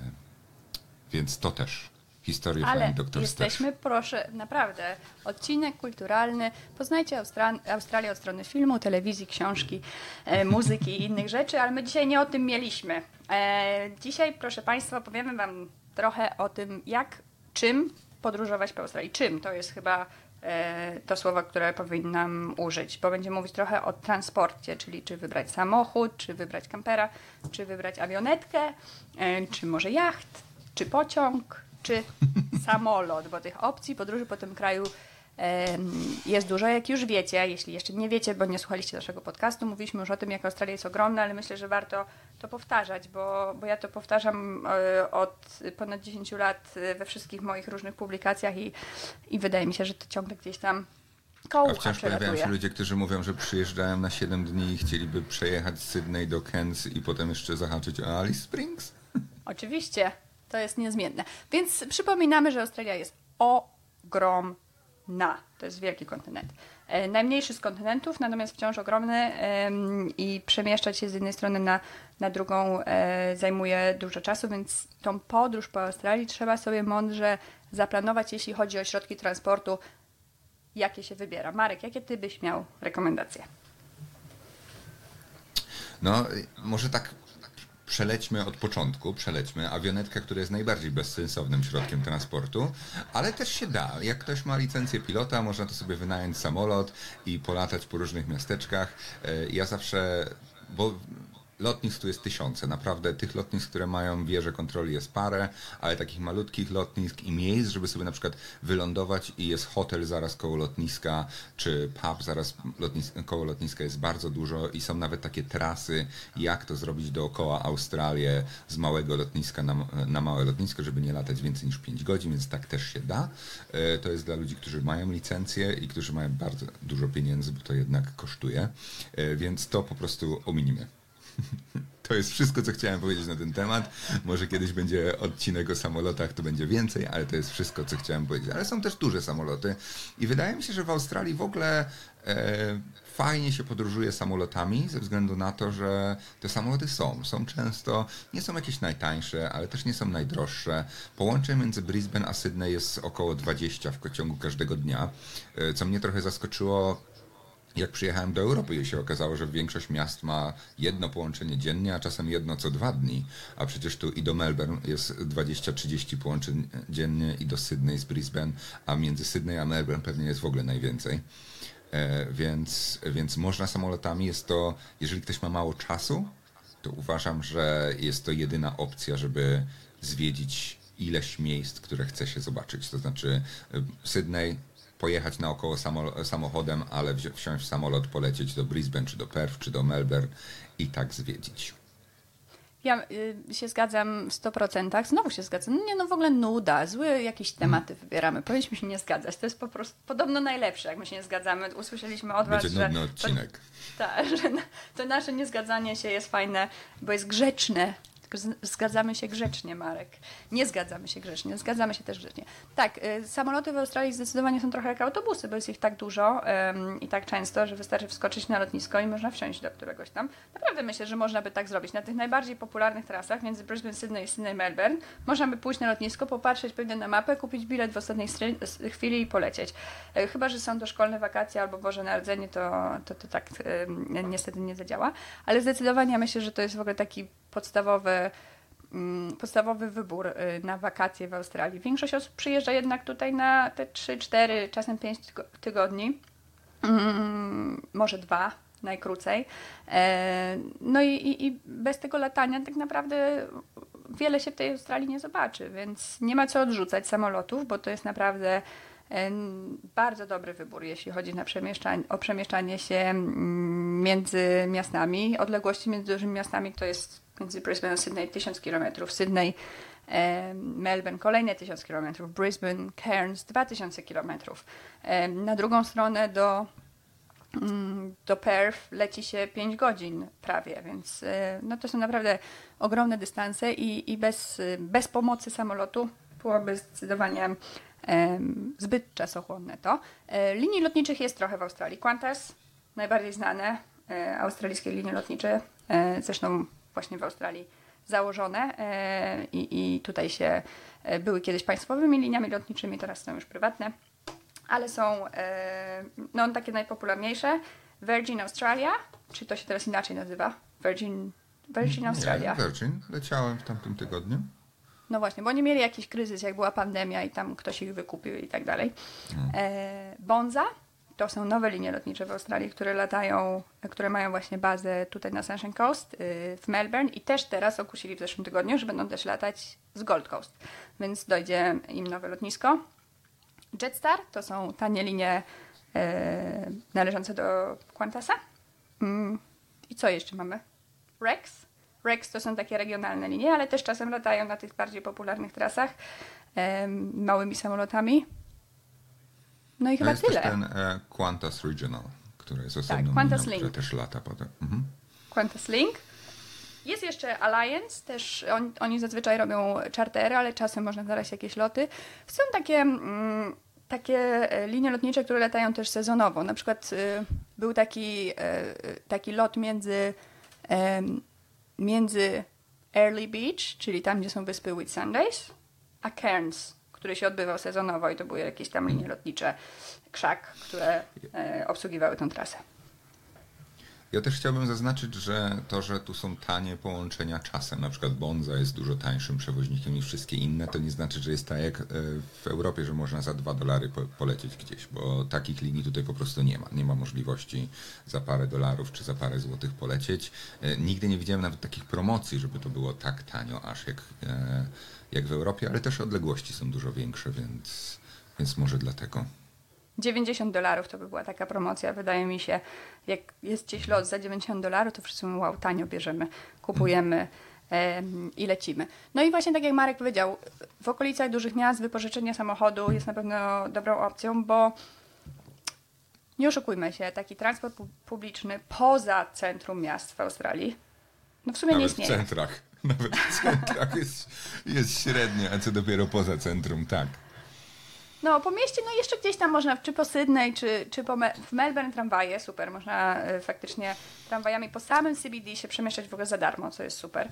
więc to też. Historię Ale Doctors też. jesteśmy, proszę, naprawdę, odcinek kulturalny. Poznajcie Austra- Australię od strony filmu, telewizji, książki, e, muzyki i innych rzeczy, ale my dzisiaj nie o tym mieliśmy. E, dzisiaj, proszę Państwa, powiemy Wam trochę o tym, jak czym podróżować po Australii. Czym to jest chyba e, to słowo, które powinnam użyć, bo będziemy mówić trochę o transporcie, czyli czy wybrać samochód, czy wybrać kampera, czy wybrać awionetkę, e, czy może jacht, czy pociąg, czy samolot, bo tych opcji podróży po tym kraju jest dużo. Jak już wiecie, jeśli jeszcze nie wiecie, bo nie słuchaliście naszego podcastu, mówiliśmy już o tym, jak Australia jest ogromna, ale myślę, że warto to powtarzać, bo, bo ja to powtarzam e, od ponad 10 lat e, we wszystkich moich różnych publikacjach i, i wydaje mi się, że to ciągle gdzieś tam koło A wciąż pojawiają przelatuje. się ludzie, którzy mówią, że przyjeżdżają na 7 dni i chcieliby przejechać z Sydney do Cairns i potem jeszcze zahaczyć o Alice Springs. Oczywiście, to jest niezmienne. Więc przypominamy, że Australia jest ogromna. To jest wielki kontynent. E, najmniejszy z kontynentów, natomiast wciąż ogromny i przemieszczać się z jednej strony na, na drugą e, zajmuje dużo czasu, więc tą podróż po Australii trzeba sobie mądrze zaplanować, jeśli chodzi o środki transportu, jakie się wybiera. Marek, jakie ty byś miał rekomendacje? No, może tak przelećmy od początku, przelećmy. Awionetka, która jest najbardziej bezsensownym środkiem transportu, ale też się da. Jak ktoś ma licencję pilota, można to sobie wynająć samolot i polatać po różnych miasteczkach. E, Ja zawsze, bo lotnisk tu jest tysiące, naprawdę tych lotnisk, które mają wieże kontroli jest parę, ale takich malutkich lotnisk i miejsc, żeby sobie na przykład wylądować i jest hotel zaraz koło lotniska, czy pub zaraz lotnis koło lotniska jest bardzo dużo i są nawet takie trasy, jak to zrobić dookoła Australię z małego lotniska na, na małe lotnisko, żeby nie latać więcej niż 5 godzin, więc tak też się da. E, To jest dla ludzi, którzy mają licencję i którzy mają bardzo dużo pieniędzy, bo to jednak kosztuje, E, więc to po prostu ominimy. To jest wszystko, co chciałem powiedzieć na ten temat. Może kiedyś będzie odcinek o samolotach, to będzie więcej, ale to jest wszystko, co chciałem powiedzieć. Ale są też duże samoloty i wydaje mi się, że w Australii w ogóle e, fajnie się podróżuje samolotami ze względu na to, że te samoloty są. Są często, nie są jakieś najtańsze, ale też nie są najdroższe. Połączeń między Brisbane a Sydney jest około 20 w ciągu każdego dnia, e, co mnie trochę zaskoczyło jak przyjechałem do Europy się okazało, że większość miast ma jedno połączenie dziennie, a czasem jedno co dwa dni. A przecież tu i do Melbourne jest 20-30 połączeń dziennie i do Sydney z Brisbane, a między Sydney a Melbourne pewnie jest w ogóle najwięcej. E, więc, więc można samolotami. Jest to, jeżeli ktoś ma mało czasu, to uważam, że jest to jedyna opcja, żeby zwiedzić ileś miejsc, które chce się zobaczyć. To znaczy y, Sydney, pojechać naokoło samo, samochodem, ale wsiąść w samolot, polecieć do Brisbane, czy do Perth, czy do Melbourne i tak zwiedzić. Ja y, się zgadzam w 100%. Znowu się zgadzam. No nie, no w ogóle nuda. Złe jakieś tematy wybieramy. Powinniśmy się nie zgadzać. To jest po prostu podobno najlepsze, jak my się nie zgadzamy. Usłyszeliśmy od was, Będzie że... nudny to- odcinek. Tak, że to nasze niezgadzanie się jest fajne, bo jest grzeczne. Zgadzamy się grzecznie, Marek. Nie zgadzamy się grzecznie, zgadzamy się też grzecznie. Tak, y, samoloty w Australii zdecydowanie są trochę jak autobusy, bo jest ich tak dużo i tak często, że wystarczy wskoczyć na lotnisko i można wsiąść do któregoś tam. Naprawdę myślę, że można by tak zrobić. Na tych najbardziej popularnych trasach między Brisbane, Sydney i Sydney, Melbourne można by pójść na lotnisko, popatrzeć pewnie na mapę, kupić bilet w ostatniej chwili i polecieć. E, Chyba, że są to szkolne wakacje albo Boże Narodzenie, to, to, to tak niestety nie zadziała. Ale zdecydowanie myślę, że to jest w ogóle taki podstawowy, mm, podstawowy wybór y, na wakacje w Australii. Większość osób przyjeżdża jednak tutaj na te 3-4, czasem 5 tygo- tygodni. Mm, może dwa najkrócej. E, No i, i, i bez tego latania tak naprawdę wiele się w tej Australii nie zobaczy, więc nie ma co odrzucać samolotów, bo to jest naprawdę em, bardzo dobry wybór, jeśli chodzi na przemieszczanie, o przemieszczanie się mm, między miastami. Odległości między dużymi miastami to jest między Brisbane a Sydney 1000 km, Sydney em, Melbourne kolejne 1000 km, Brisbane, Cairns 2000 km. Em, Na drugą stronę do mm, do Perth leci się 5 godzin prawie, więc y, no to są naprawdę ogromne dystanse i, i bez, bez pomocy samolotu byłoby zdecydowanie zbyt czasochłonne to. E, Linii lotniczych jest trochę w Australii. Qantas, najbardziej znane e, australijskie linie lotnicze, e, zresztą właśnie w Australii założone e, i, i tutaj się e, były kiedyś państwowymi liniami lotniczymi, teraz są już prywatne ale są e, no, takie najpopularniejsze. Virgin Australia, czy to się teraz inaczej nazywa? Virgin, Virgin Australia. Nie, Virgin. Leciałem w tamtym tygodniu. No właśnie, bo oni mieli jakiś kryzys, jak była pandemia i tam ktoś ich wykupił i tak dalej. E, Bonza to są nowe linie lotnicze w Australii, które latają, które mają właśnie bazę tutaj na Sunshine Coast y, w Melbourne i też teraz ogłosili w zeszłym tygodniu, że będą też latać z Gold Coast, więc dojdzie im nowe lotnisko. Jetstar to są tanie linie e, należące do Qantasa. Mm. I co jeszcze mamy? Rex. Rex to są takie regionalne linie, ale też czasem latają na tych bardziej popularnych trasach małymi samolotami. No i chyba jest tyle. też ten e, Qantas Regional, który jest osobną Qantas linią, która Link. też lata potem. Mhm. Qantas Link. Jest jeszcze Alliance, też on, oni zazwyczaj robią czartery, ale czasem można znaleźć jakieś loty. Są takie, mm, takie e, linie lotnicze, które latają też sezonowo. Na przykład y, był taki, e, taki lot między, em, między Early Beach, czyli tam, gdzie są wyspy Whitsundays, a Cairns, który się odbywał sezonowo i to były jakieś tam linie lotnicze, krzak, które e, obsługiwały tę trasę. Ja też chciałbym zaznaczyć, że to, że tu są tanie połączenia czasem, na przykład Bonza jest dużo tańszym przewoźnikiem niż wszystkie inne, to nie znaczy, że jest tak jak e, w Europie, że można za 2 dolary po, polecieć gdzieś, bo takich linii tutaj po prostu nie ma. Nie ma możliwości za parę dolarów czy za parę złotych polecieć. E, Nigdy nie widziałem nawet takich promocji, żeby to było tak tanio, aż jak, e, jak w Europie, ale też odległości są dużo większe, więc, więc może dlatego. 90 dolarów to by była taka promocja, wydaje mi się. Jak jest gdzieś lot za 90 dolarów, to wszyscy mówią, wow, tanio bierzemy, kupujemy em, i lecimy. No i właśnie tak jak Marek powiedział, w okolicach dużych miast wypożyczenie samochodu jest na pewno dobrą opcją, bo nie oszukujmy się, taki transport pu- publiczny poza centrum miast w Australii, no w sumie nie Nawet w istnieje. centrach. Nawet w centrach jest, jest średnio, a co dopiero poza centrum, tak. No, po mieście, no jeszcze gdzieś tam można, czy po Sydney, czy, czy po Me- w Melbourne tramwaje, super, można e, faktycznie tramwajami po samym CBD się przemieszczać w ogóle za darmo, co jest super.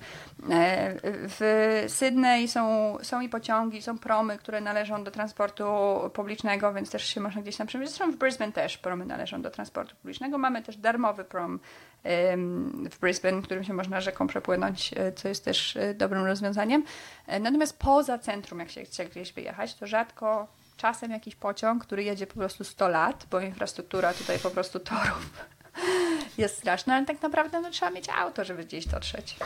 E, w Sydney są, są i pociągi, są promy, które należą do transportu publicznego, więc też się można gdzieś tam przemieszczać. Zresztą w Brisbane też promy należą do transportu publicznego. Mamy też darmowy prom em, w Brisbane, którym się można rzeką przepłynąć, e, co jest też e, dobrym rozwiązaniem. E, Natomiast poza centrum, jak się chce gdzieś wyjechać, to rzadko czasem jakiś pociąg, który jedzie po prostu 100 lat, bo infrastruktura tutaj po prostu torów jest straszna, ale tak naprawdę no, trzeba mieć auto, żeby gdzieś dotrzeć.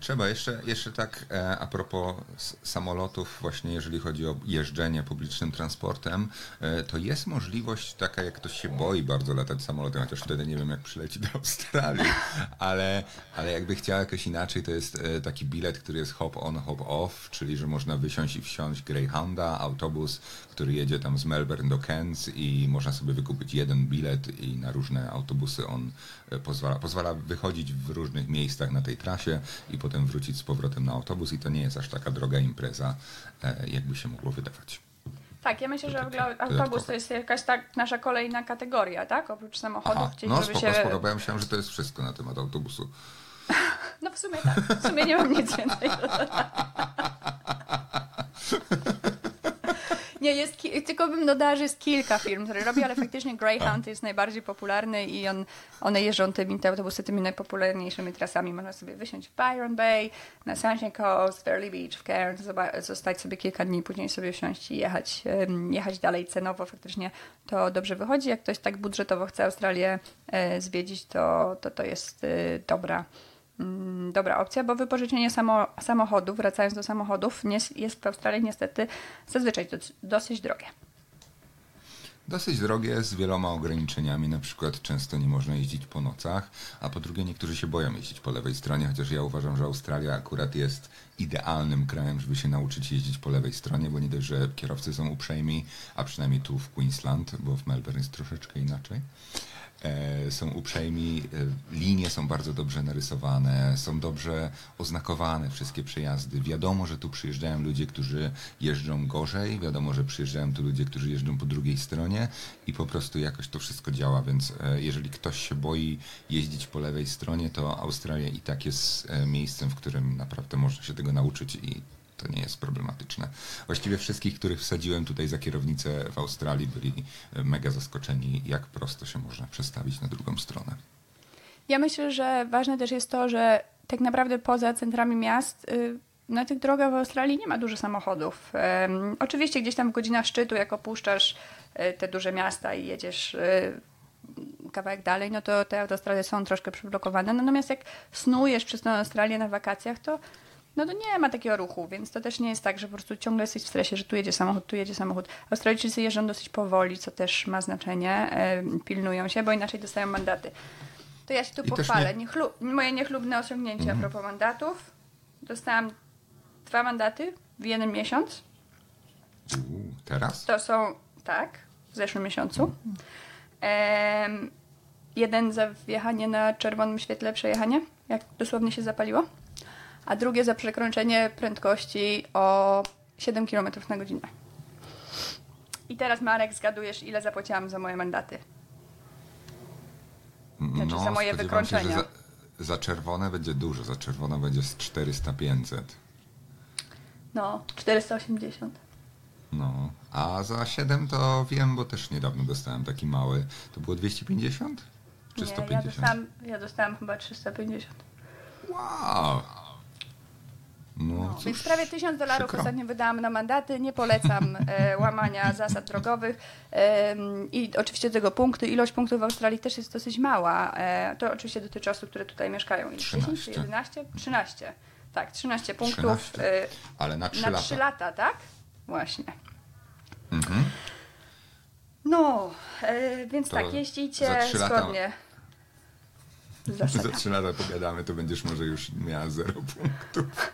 Trzeba jeszcze, jeszcze tak e, a propos samolotów, właśnie jeżeli chodzi o jeżdżenie publicznym transportem, e, to jest możliwość taka, jak ktoś się boi bardzo latać samolotem, chociaż wtedy nie wiem jak przyleci do Australii, ale, ale jakby chciał jakoś inaczej, to jest e, taki bilet, który jest hop on, hop off, czyli że można wysiąść i wsiąść Greyhounda, autobus, który jedzie tam z Melbourne do Cairns i można sobie wykupić jeden bilet i na różne autobusy on e, pozwala, pozwala wychodzić w różnych miejscach na tej trasie i potem wrócić z powrotem na autobus i to nie jest aż taka droga impreza, e, jakby się mogło wydawać. Tak, ja myślę, że w ogóle Dodatkowo. autobus to jest jakaś tak nasza kolejna kategoria, tak? Oprócz samochodów, Aha, no żeby spoko, się... spoko, bo ja myślałem, że to jest wszystko na temat autobusu. No w sumie tak, w sumie nie mam nic więcej. Nie, jest ki- tylko bym dodała, że jest kilka firm, które robi, ale faktycznie Greyhound jest najbardziej popularny i on, one jeżdżą tymi, te autobusy tymi najpopularniejszymi trasami. Można sobie wysiąść w Byron Bay, na Sunshine Coast, w Early Beach, w Cairns, zostać sobie kilka dni, później sobie wsiąść i jechać, jechać dalej cenowo. Faktycznie to dobrze wychodzi. Jak ktoś tak budżetowo chce Australię e, zwiedzić, to to, to jest e, dobra dobra opcja, bo wypożyczenie samo, wracając do samochodów, nie, jest w Australii niestety zazwyczaj dos- dosyć drogie. Dosyć drogie, z wieloma ograniczeniami, na przykład często nie można jeździć po nocach, a po drugie niektórzy się boją jeździć po lewej stronie, chociaż ja uważam, że Australia akurat jest idealnym krajem, żeby się nauczyć jeździć po lewej stronie, bo nie dość, że kierowcy są uprzejmi, a przynajmniej tu w Queensland, bo w Melbourne jest troszeczkę inaczej. E, są uprzejmi, e, linie są bardzo dobrze narysowane, są dobrze oznakowane wszystkie przejazdy. Wiadomo, że tu przyjeżdżają ludzie, którzy jeżdżą gorzej, wiadomo, że przyjeżdżają tu ludzie, którzy jeżdżą po drugiej stronie i po prostu jakoś to wszystko działa, więc e, jeżeli ktoś się boi jeździć po lewej stronie, to Australia i tak jest miejscem, w którym naprawdę można się tego nauczyć i to nie jest problematyczne. Właściwie wszystkich, których wsadziłem tutaj za kierownicę w Australii, byli e, mega zaskoczeni, jak prosto się można przestawić na drugą stronę. Ja myślę, że ważne też jest to, że tak naprawdę poza centrami miast y, na tych drogach w Australii nie ma dużo samochodów. Oczywiście gdzieś tam w godzinach szczytu, jak opuszczasz e, te duże miasta i jedziesz e, kawałek dalej, no to te autostrady są troszkę przyblokowane. Natomiast jak snujesz przez tę Australię na wakacjach, to no to nie ma takiego ruchu, więc to też nie jest tak, że po prostu ciągle jesteś w stresie, że tu jedzie samochód, tu jedzie samochód. Australijczycy jeżdżą dosyć powoli, co też ma znaczenie, pilnują się, bo inaczej dostają mandaty. To ja się tu I pochwalę. nie- Niechlu- moje niechlubne osiągnięcie a propos mandatów. Dostałam dwa mandaty w jeden miesiąc. Uuu, teraz? To są, tak, w zeszłym miesiącu. Em, jeden za wjechanie na czerwonym świetle, przejechanie, jak dosłownie się zapaliło. A drugie za przekroczenie prędkości o 7 km na godzinę. I teraz Marek, zgadujesz, ile zapłaciłam za moje mandaty? Znaczy za moje No, się, że wykroczenia. za, za czerwone będzie dużo, za czerwone będzie z 400-500. No, 480. No, a za 7 to wiem, bo też niedawno dostałem taki mały. To było 250? Czy Nie, ja 150? dostałam, ja dostałam chyba 350. Wow! No, No, cóż, więc prawie 1000 dolarów przykro. ostatnio wydałam na mandaty. Nie polecam e, łamania zasad drogowych. Em, I oczywiście tego punkty. Ilość punktów w Australii też jest dosyć mała. E, to oczywiście dotyczy osób, które tutaj mieszkają. Ile? 10 czy 13. 11? 13. Tak, 13 punktów 13. e, Ale na 3 na lata. 3 lata, tak? Właśnie. Mhm. No, e, więc To tak, jeździcie zgodnie. Za zasadami. 3 lata pogadamy, to będziesz może już miała 0 punktów.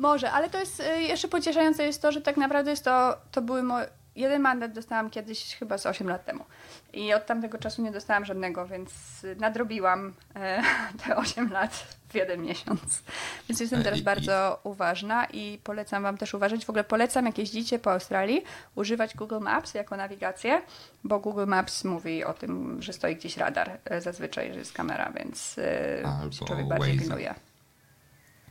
Może, ale to jest y, jeszcze pocieszające jest to, że tak naprawdę jest to, to były moje, jeden mandat dostałam kiedyś chyba z 8 lat temu. I od tamtego czasu nie dostałam żadnego, więc y, nadrobiłam e, te 8 lat w jeden miesiąc. Więc jestem E, teraz bardzo uważna i polecam Wam też uważać. W ogóle polecam, jak jeździcie po Australii, używać Google Maps jako nawigację, bo Google Maps mówi o tym, że stoi gdzieś radar e, zazwyczaj, że jest kamera, więc Albo człowiek bardziej pilnuje.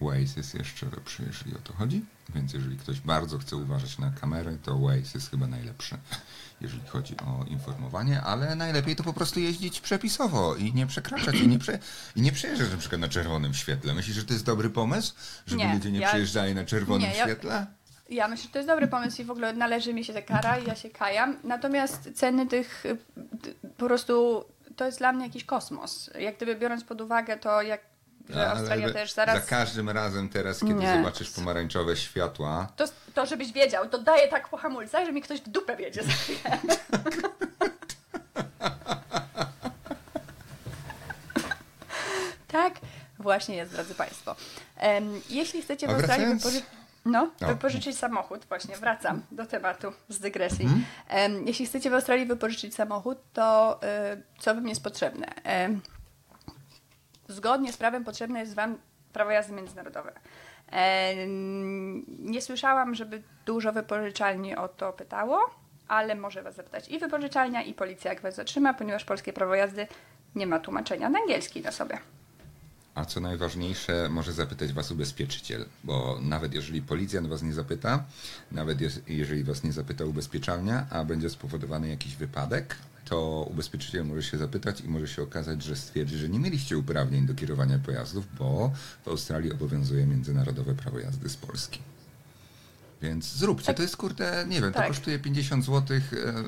Waze jest jeszcze lepszy, jeżeli o to chodzi. Więc jeżeli ktoś bardzo chce uważać na kamerę, to Waze jest chyba najlepszy, jeżeli chodzi o informowanie, ale najlepiej to po prostu jeździć przepisowo i nie przekraczać i nie, prze, i nie przejeżdżać na przykład na czerwonym świetle. Myślisz, że to jest dobry pomysł? Żeby Nie, ludzie nie ja- przejeżdżali na czerwonym Nie, ja- świetle? Ja myślę, że to jest dobry pomysł i w ogóle należy mi się ta kara i ja się kajam. Natomiast ceny tych y, po prostu to jest dla mnie jakiś kosmos. Jak gdyby biorąc pod uwagę to, jak że Australia za też zaraz. każdym razem teraz, kiedy Nie. zobaczysz pomarańczowe światła, To, to żebyś wiedział, to daje tak po hamulcach, że mi ktoś w dupę wiedzie za chwilę. tak, właśnie jest, drodzy Państwo. Em, jeśli chcecie w Australii wypożyczyć. No, No. wypożyczyć samochód, właśnie wracam do tematu z dygresji. Mhm. Em, jeśli chcecie w Australii wypożyczyć samochód, to y, co Wam jest potrzebne? Zgodnie z prawem potrzebne jest Wam prawo jazdy międzynarodowe. Em, Nie słyszałam, żeby dużo wypożyczalni o to pytało, ale może Was zapytać i wypożyczalnia, i policja, jak Was zatrzyma, ponieważ polskie prawo jazdy nie ma tłumaczenia na angielski na sobie. A co najważniejsze, może zapytać Was ubezpieczyciel, bo nawet jeżeli policjant Was nie zapyta, nawet jeżeli Was nie zapyta ubezpieczalnia, a będzie spowodowany jakiś wypadek, to ubezpieczyciel może się zapytać i może się okazać, że stwierdzi, że nie mieliście uprawnień do kierowania pojazdów, bo w Australii obowiązuje międzynarodowe prawo jazdy z Polski. Więc zróbcie, Tak. to jest kurde, nie wiem, to Tak. kosztuje 50 zł,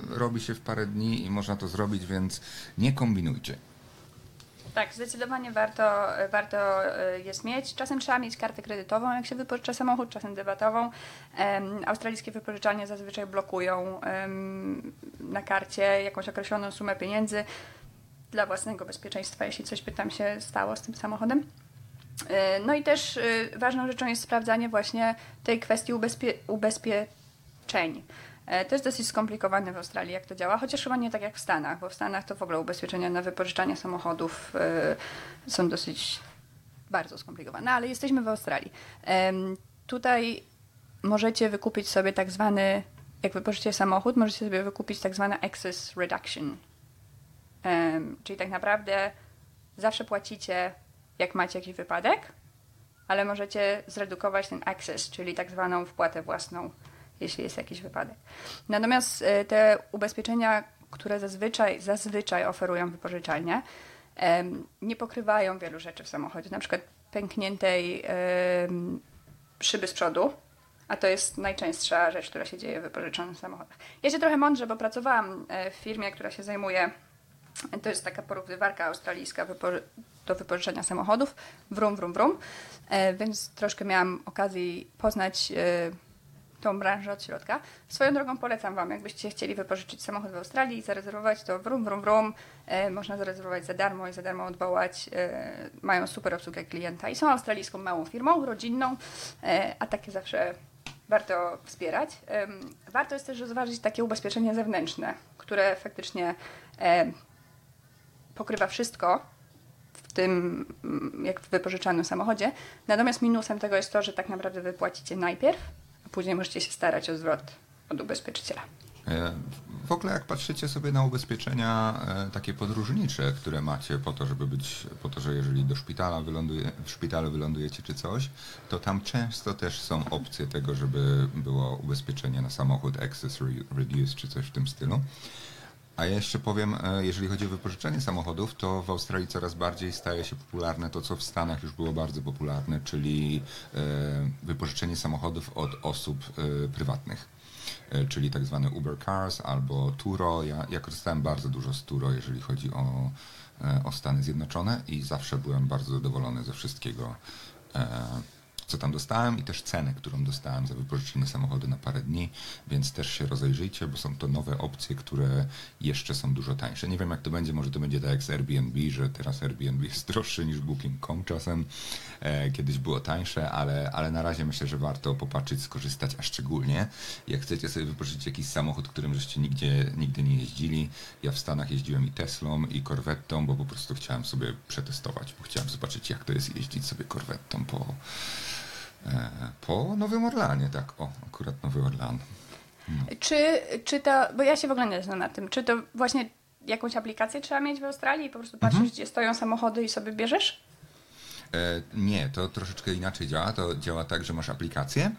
robi się w parę dni i można to zrobić, więc nie kombinujcie. Tak, zdecydowanie warto, warto e, jest mieć. Czasem trzeba mieć kartę kredytową, jak się wypożycza samochód, czasem debatową. Australijskie wypożyczalnie zazwyczaj blokują na karcie jakąś określoną sumę pieniędzy dla własnego bezpieczeństwa, jeśli coś by tam się stało z tym samochodem. E, No i też e, ważną rzeczą jest sprawdzanie właśnie tej kwestii ubezpie- ubezpieczeń. E, To jest dosyć skomplikowane w Australii, jak to działa, chociaż chyba nie tak jak w Stanach, bo w Stanach to w ogóle ubezpieczenia na wypożyczanie samochodów e, są dosyć bardzo skomplikowane, ale jesteśmy w Australii. Tutaj możecie wykupić sobie tak zwany, jak wypożyczycie samochód, możecie sobie wykupić tak zwane excess reduction. Czyli tak naprawdę zawsze płacicie, jak macie jakiś wypadek, ale możecie zredukować ten access, czyli tak zwaną wpłatę własną, jeśli jest jakiś wypadek. Natomiast e, te ubezpieczenia, które zazwyczaj, zazwyczaj oferują wypożyczalnie, nie pokrywają wielu rzeczy w samochodzie, na przykład pękniętej szyby z przodu, a to jest najczęstsza rzecz, która się dzieje w wypożyczonych samochodach. Ja się trochę mądrze, bo pracowałam e, w firmie, która się zajmuje, to jest taka porównywarka australijska do wypożyczenia samochodów, wrum, wrum, wrum, e, więc troszkę miałam okazji poznać e, tą branżę od środka. Swoją drogą polecam Wam, jakbyście chcieli wypożyczyć samochód w Australii i zarezerwować, to wrum, wrum, wrum, e, można zarezerwować za darmo i za darmo odwołać. E, mają super obsługę klienta i są australijską małą firmą, rodzinną, e, a takie zawsze warto wspierać. Em, warto jest też rozważyć takie ubezpieczenie zewnętrzne, które faktycznie e, pokrywa wszystko, w tym jak w wypożyczanym samochodzie. Natomiast minusem tego jest to, że tak naprawdę wypłacicie najpierw, później możecie się starać o zwrot od ubezpieczyciela. E, W ogóle jak patrzycie sobie na ubezpieczenia e, takie podróżnicze, które macie po to, żeby być, po to, że jeżeli do szpitala wyląduje, w szpitalu wylądujecie czy coś, to tam często też są opcje tego, żeby było ubezpieczenie na samochód Access Re- Reduce czy coś w tym stylu. A ja jeszcze powiem, e, jeżeli chodzi o wypożyczenie samochodów, to w Australii coraz bardziej staje się popularne to, co w Stanach już było bardzo popularne, czyli e, wypożyczenie samochodów od osób e, prywatnych. Czyli tak zwane Uber Cars albo Turo. Ja, ja korzystałem bardzo dużo z Turo, jeżeli chodzi o, o Stany Zjednoczone i zawsze byłem bardzo zadowolony ze wszystkiego, co tam dostałem i też cenę, którą dostałem za wypożyczenie samochodu na parę dni, więc też się rozejrzyjcie, bo są to nowe opcje, które jeszcze są dużo tańsze. Nie wiem jak to będzie, może to będzie tak jak z Airbnb, że teraz Airbnb jest droższy niż Booking.com czasem. E, kiedyś było tańsze, ale, ale na razie myślę, że warto popatrzeć, skorzystać, a szczególnie jak chcecie sobie wypożyczyć jakiś samochód, którym żeście nigdzie, nigdy nie jeździli. Ja w Stanach jeździłem i Teslą, i Corvettą, bo po prostu chciałem sobie przetestować, bo chciałem zobaczyć, jak to jest jeździć sobie Corvettą po, po Nowym Orlanie, tak, o, akurat Nowy Orlan. Czy, czy to, bo ja się w ogóle nie znam na tym, czy to właśnie jakąś aplikację trzeba mieć w Australii i po prostu patrzysz, gdzie stoją samochody i sobie bierzesz? E, nie, to troszeczkę inaczej działa. To działa tak, że masz aplikację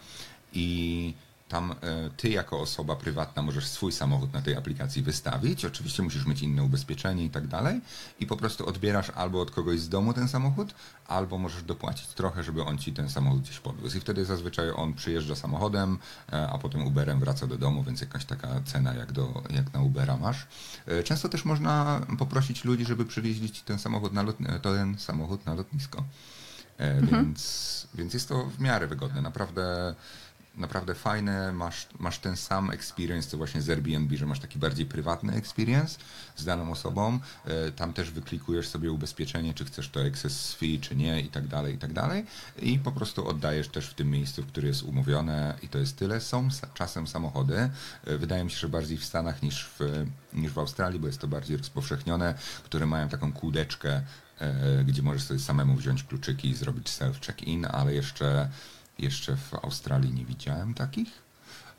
i tam e, ty jako osoba prywatna możesz swój samochód na tej aplikacji wystawić. Oczywiście musisz mieć inne ubezpieczenie i tak dalej. I po prostu odbierasz albo od kogoś z domu ten samochód, albo możesz dopłacić trochę, żeby on ci ten samochód gdzieś podwiózł. I wtedy zazwyczaj on przyjeżdża samochodem, e, a potem Uberem wraca do domu, więc jakaś taka cena jak, do, jak na Ubera masz. E, Często też można poprosić ludzi, żeby przywieźli ci ten samochód na, lot, ten samochód na lotnisko. E, Więc, więc jest to w miarę wygodne. Naprawdę, naprawdę fajne. Masz, masz ten sam experience, co właśnie z Airbnb, że masz taki bardziej prywatny experience z daną osobą. E, Tam też wyklikujesz sobie ubezpieczenie, czy chcesz to excess fee, czy nie i tak dalej, i tak dalej. I po prostu oddajesz też w tym miejscu, w którym jest umówione i to jest tyle. Są czasem samochody. e, Wydaje mi się, że bardziej w Stanach niż w, niż w Australii, bo jest to bardziej rozpowszechnione, które mają taką kółdeczkę, e, gdzie możesz sobie samemu wziąć kluczyki i zrobić self-check-in, ale jeszcze, jeszcze w Australii nie widziałem takich.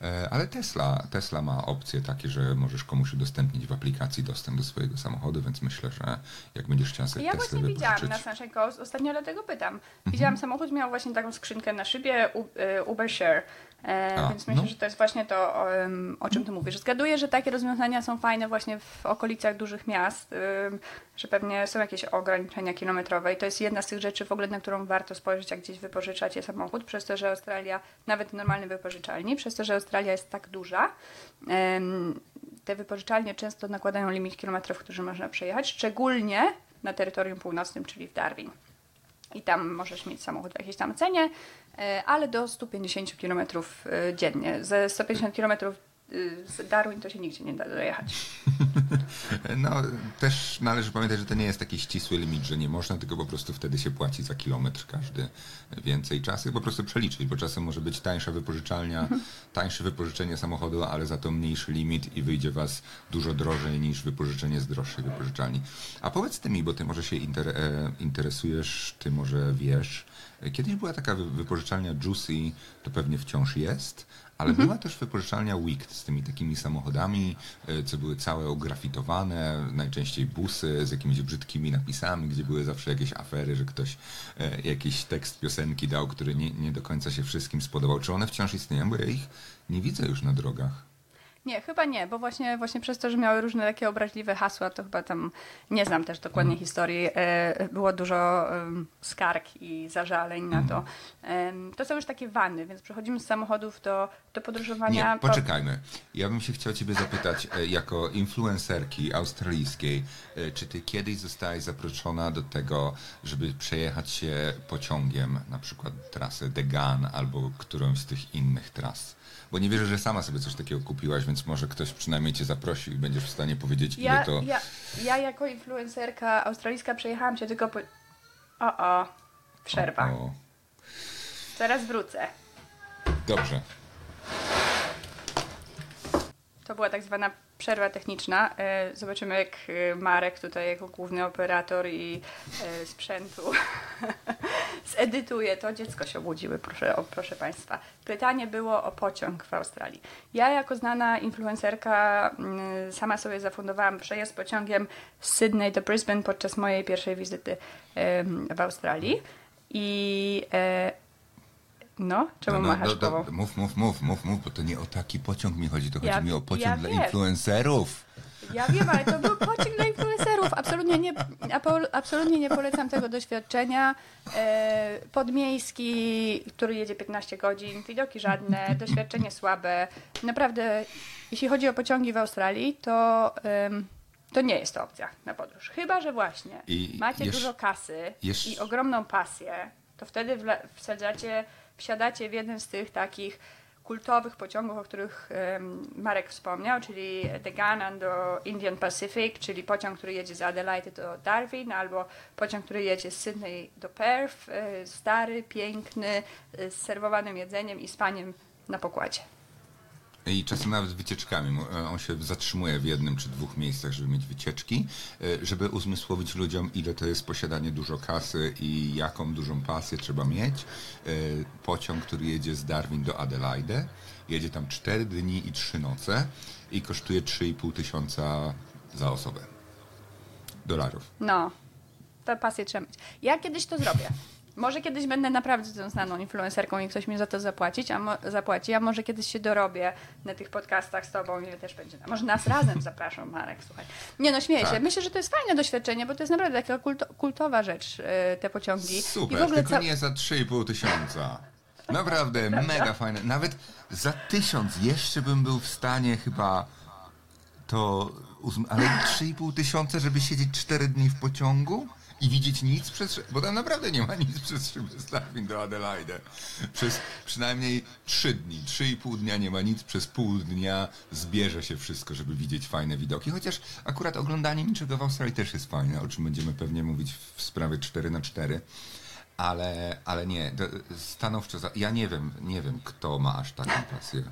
E, Ale Tesla, Tesla ma opcje takie, że możesz komuś udostępnić w aplikacji dostęp do swojego samochodu, więc myślę, że jak będziesz chciał sobie Ja Tesla właśnie widziałam wypożyczyć... na Sunshine Coast, ostatnio dlatego pytam. Mhm. Widziałam samochód, miał właśnie taką skrzynkę na szybie y, Uber Share, e, A, więc myślę, no. że to jest właśnie to, o, o czym ty mówisz. Zgaduję, że takie rozwiązania są fajne właśnie w okolicach dużych miast, że pewnie są jakieś ograniczenia kilometrowe i to jest jedna z tych rzeczy w ogóle, na którą warto spojrzeć, jak gdzieś wypożyczacie samochód, przez to, że Australia, nawet normalny wypożyczalni, przez to, że Australia jest tak duża, te wypożyczalnie często nakładają limit kilometrów, który można przejechać, szczególnie na terytorium północnym, czyli w Darwin. I tam możesz mieć samochód w jakiejś tam cenie, e, ale do 150 km e, dziennie. Ze 150 km z Darwin to się nigdzie nie da dojechać. No, też należy pamiętać, że to nie jest taki ścisły limit, że nie można, tylko po prostu wtedy się płaci za kilometr każdy więcej czasu i po prostu przeliczyć, bo czasem może być tańsza wypożyczalnia, tańsze wypożyczenie samochodu, ale za to mniejszy limit i wyjdzie was dużo drożej niż wypożyczenie z droższej wypożyczalni. A powiedz ty mi, bo ty może się inter, e, interesujesz, ty może wiesz, kiedyś była taka wy- wypożyczalnia Juicy, to pewnie wciąż jest, ale była też wypożyczalnia Wicked z tymi takimi samochodami, e, co były całe ografitowane, najczęściej busy z jakimiś brzydkimi napisami, gdzie były zawsze jakieś afery, że ktoś e, jakiś tekst piosenki dał, który nie, nie do końca się wszystkim spodobał. Czy one wciąż istnieją? Bo ja ich nie widzę już na drogach. Nie, chyba nie, bo właśnie, właśnie przez to, że miały różne takie obraźliwe hasła, to chyba tam nie znam też dokładnie historii. E, było dużo skarg i zażaleń na to. Em, To są już takie wany, więc przechodzimy z samochodów do, do podróżowania. Nie, po- poczekajmy. Ja bym się chciał ciebie zapytać, e, jako influencerki australijskiej, e, czy ty kiedyś zostałaś zaproszona do tego, żeby przejechać się pociągiem, na przykład trasę Degan albo którąś z tych innych tras? Bo nie wierzę, że sama sobie coś takiego kupiłaś, więc może ktoś przynajmniej cię zaprosił i będziesz w stanie powiedzieć, ile Ja, to... ja, ja jako influencerka australijska przejechałam się tylko po... O, o, przerwa. O, Zaraz wrócę. dobrze. To była tak zwana przerwa techniczna. E, Zobaczymy, jak e, Marek tutaj jako główny operator i e, sprzętu zedytuje to. Dziecko się obudziły, proszę, proszę Państwa. Pytanie było o pociąg w Australii. Ja jako znana influencerka mm, sama sobie zafundowałam przejazd pociągiem z Sydney do Brisbane podczas mojej pierwszej wizyty w Australii. I no, czemu No, no, machasz głową? mów, mów, mów, mów, mów, bo to nie o taki pociąg mi chodzi, to chodzi Ja- mi o pociąg ja dla wiem. influencerów. Ja wiem, ale to był pociąg dla influencerów. Absolutnie nie, absolutnie nie polecam tego doświadczenia. E, podmiejski, który jedzie 15 godzin, widoki żadne, doświadczenie słabe. Naprawdę, jeśli chodzi o pociągi w Australii, to, to nie jest to opcja na podróż. Chyba, że właśnie I macie jesz- dużo kasy jesz- i ogromną pasję, to wtedy wsadzacie, wsiadacie w jeden z tych takich kultowych pociągów, o których Marek wspomniał, czyli The Gunnan do Indian Pacific, czyli pociąg, który jedzie z Adelaide do Darwin, albo pociąg, który jedzie z Sydney do Perth, e, stary, piękny, e, z serwowanym jedzeniem i spaniem na pokładzie. I czasem nawet z wycieczkami. E, On się zatrzymuje w jednym czy dwóch miejscach, żeby mieć wycieczki, e, żeby uzmysłowić ludziom, ile to jest posiadanie dużo kasy i jaką dużą pasję trzeba mieć. E, Pociąg, który jedzie z Darwin do Adelaide, jedzie tam 4 dni i 3 noce i kosztuje 3,5 tysiąca za osobę. Dolarów. No, to pasję trzeba mieć. Ja kiedyś to zrobię. Może kiedyś będę naprawdę tą znaną influencerką i ktoś mi za to zapłacić, a mo- zapłaci, a może kiedyś się dorobię na tych podcastach z tobą i też będzie. Może nas razem zapraszam, Marek, słuchaj. Nie no, śmieję się. Tak. Myślę, że to jest fajne doświadczenie, bo to jest naprawdę taka kulto- kultowa rzecz, e, te pociągi. Super, I w ogóle tylko ca- nie za 3,5 tysiąca. Naprawdę, mega fajne. Nawet za tysiąc jeszcze bym był w stanie chyba to... uzm- Ale 3,5 tysiąca, żeby siedzieć 4 dni w pociągu i widzieć nic przez... Bo tam naprawdę nie ma nic przez szyby z Darwin do Adelaide. Przez przynajmniej 3 dni, 3,5 dnia nie ma nic, przez pół dnia zbierze się wszystko, żeby widzieć fajne widoki. Chociaż akurat oglądanie niczego w Australii też jest fajne, o czym będziemy pewnie mówić w sprawie 4 na 4 ale, ale nie, stanowczo, za, ja nie wiem, nie wiem, kto ma aż taką pasję.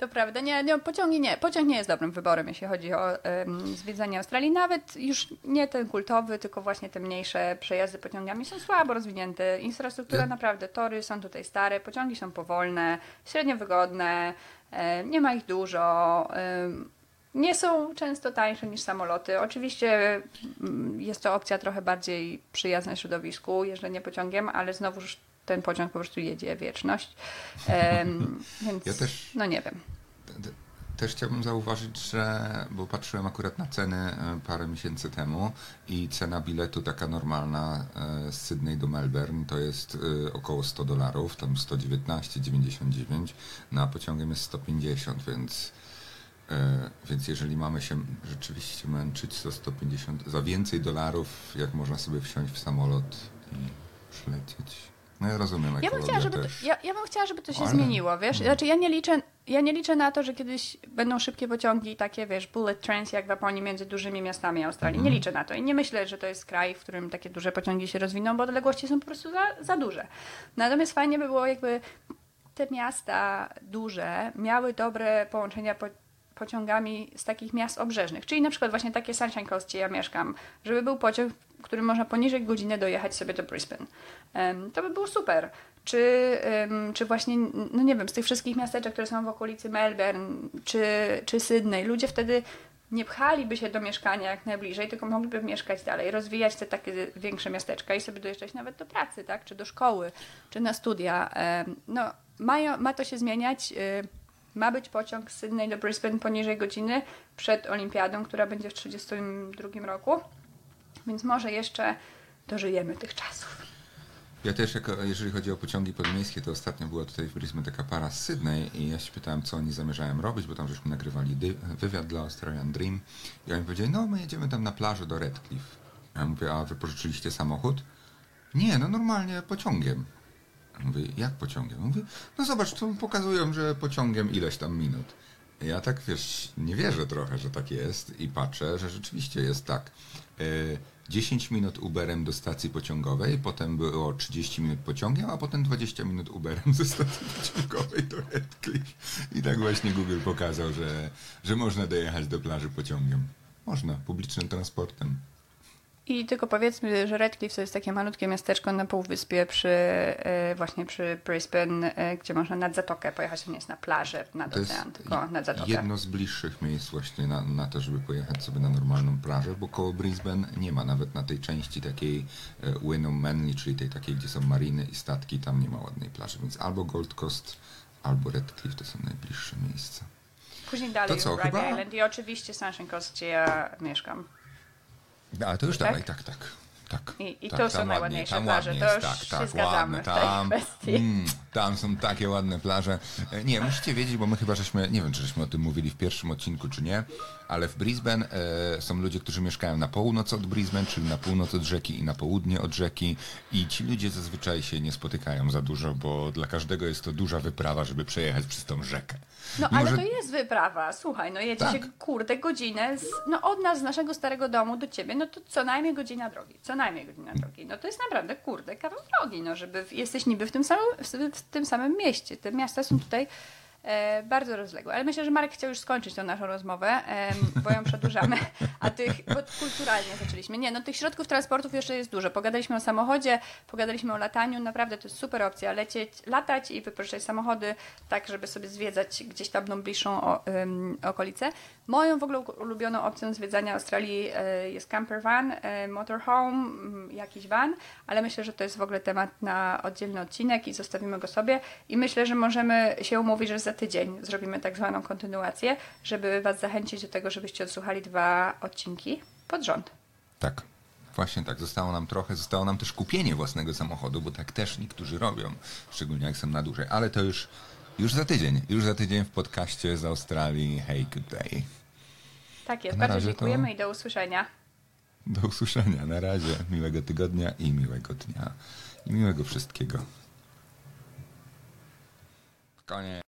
To prawda, nie, nie, pociągi nie. Pociąg nie jest dobrym wyborem, jeśli chodzi o em, zwiedzanie Australii. Nawet już nie ten kultowy, tylko właśnie te mniejsze przejazdy pociągami są słabo rozwinięte. Infrastruktura naprawdę, tory są tutaj stare, pociągi są powolne, średnio wygodne, nie ma ich dużo. nie są często tańsze niż samoloty. Oczywiście mm, jest to opcja trochę bardziej przyjazna środowisku, jeżdżenie pociągiem, ale znowuż ten pociąg po prostu jedzie wieczność. Em, więc Ja też- no nie wiem. Też chciałbym zauważyć, że, bo patrzyłem akurat na ceny e, parę miesięcy temu i cena biletu taka normalna e, z Sydney do Melbourne to jest e, około 100 dolarów, tam 119,99, na pociągiem jest 150, więc więc jeżeli mamy się rzeczywiście męczyć, to 150, za więcej dolarów, jak można sobie wsiąść w samolot i przylecieć. No ja rozumiem, Ja bym, chciała, żeby to, ja, ja bym chciała, żeby to się Ale- zmieniło, wiesz? Znaczy ja nie liczę, ja nie liczę na to, że kiedyś będą szybkie pociągi, takie wiesz, bullet trains jak w Japonii między dużymi miastami Australii. Mhm. Nie liczę na to i nie myślę, że to jest kraj, w którym takie duże pociągi się rozwiną, bo odległości są po prostu za, za duże. Natomiast fajnie by było jakby te miasta duże miały dobre połączenia po, pociągami z takich miast obrzeżnych, czyli na przykład właśnie takie Sunshine Coast, gdzie ja mieszkam, żeby był pociąg, którym można poniżej godziny dojechać sobie do Brisbane. To by było super. Czy, czy właśnie, no nie wiem, z tych wszystkich miasteczek, które są w okolicy Melbourne, czy, czy Sydney, ludzie wtedy nie pchaliby się do mieszkania jak najbliżej, tylko mogliby mieszkać dalej, rozwijać te takie większe miasteczka i sobie dojeżdżać nawet do pracy, tak? czy do szkoły, czy na studia. No, mają, ma to się zmieniać. Ma być pociąg z Sydney do Brisbane poniżej godziny przed Olimpiadą, która będzie w 1932 roku. Więc może jeszcze dożyjemy tych czasów. Ja też, jako, jeżeli chodzi o pociągi podmiejskie, to ostatnio była tutaj w Brisbane taka para z Sydney i ja się pytałem, co oni zamierzają robić, bo tam żeśmy nagrywali wywiad dla Australian Dream i oni powiedzieli, no my jedziemy tam na plażę do Redcliffe. Ja mówię, a wypożyczyliście samochód? Nie, no normalnie pociągiem. Mówię, jak pociągiem? Mówię, no zobacz, tu pokazują, że pociągiem ileś tam minut. Ja tak, wiesz, nie wierzę trochę, że tak jest i patrzę, że rzeczywiście jest tak. E, 10 minut Uberem do stacji pociągowej, potem było 30 minut pociągiem, a potem 20 minut Uberem ze stacji pociągowej do Redcliffe. I tak właśnie Google pokazał, że, że można dojechać do plaży pociągiem. Można, publicznym transportem. I tylko powiedzmy, że Redcliffe to jest takie malutkie miasteczko na półwyspie przy, e, właśnie przy Brisbane, e, gdzie można nad zatokę pojechać, nie jest na plażę, nad To ocean, tylko nad zatokę. jedno z bliższych miejsc właśnie na, na to, żeby pojechać sobie na normalną plażę, bo koło Brisbane nie ma nawet na tej części takiej e, Wynnum Manly, czyli tej takiej, gdzie są mariny i statki, tam nie ma ładnej plaży, więc albo Gold Coast, albo Redcliffe to są najbliższe miejsca. Później dalej To co, Island i oczywiście Sunshine Coast, gdzie ja mieszkam. A to już Tak? dalej, tak, tak. Tak, I- i tak, to są ładnie, najładniejsze tam plaże, ładnie to już tak, się tak, zgadzamy ładne, w tej tam, kwestii. mm, tam są takie ładne plaże. E, Nie, musicie wiedzieć, bo my chyba żeśmy, nie wiem, czy żeśmy o tym mówili w pierwszym odcinku, czy nie, ale w Brisbane e, są ludzie, którzy mieszkają na północ od Brisbane, czyli na północ od rzeki i na południe od rzeki i ci ludzie zazwyczaj się nie spotykają za dużo, bo dla każdego jest to duża wyprawa, żeby przejechać przez tą rzekę. No Mimo, ale że- to jest wyprawa. Słuchaj, no jedzie Tak. się kurde godzinę z, no od nas, z naszego starego domu do ciebie, no to co najmniej godzina drogi. Co najmniej godzina drogi. No to jest naprawdę kurde kawał drogi, no żeby w, jesteś niby w tym samym, w, w tym samym mieście. Te miasta są tutaj e, bardzo rozległe. Ale myślę, że Marek chciał już skończyć tą naszą rozmowę, em, bo ją przedłużamy. A tych, bo kulturalnie zaczęliśmy. Nie, no tych środków transportów jeszcze jest dużo. Pogadaliśmy o samochodzie, pogadaliśmy o lataniu. Naprawdę to jest super opcja. Lecieć, latać i wypożyczać samochody tak, żeby sobie zwiedzać gdzieś tam bliższą o, ym, okolicę. Moją w ogóle ulubioną opcją zwiedzania Australii e, jest camper van, e, motorhome, mm, jakiś van, ale myślę, że to jest w ogóle temat na oddzielny odcinek i zostawimy go sobie. I myślę, że możemy się umówić, że za tydzień zrobimy tak zwaną kontynuację, żeby Was zachęcić do tego, żebyście odsłuchali dwa odcinki pod rząd. Tak. Właśnie tak, zostało nam trochę, zostało nam też kupienie własnego samochodu, bo tak też niektórzy robią, szczególnie jak są na dłużej, ale to już, już za tydzień, już za tydzień w podcaście z Australii. Hey, good day. Tak jest, bardzo razie to- dziękujemy i do usłyszenia. Do usłyszenia, na razie, miłego tygodnia i miłego dnia i miłego wszystkiego. Koniec.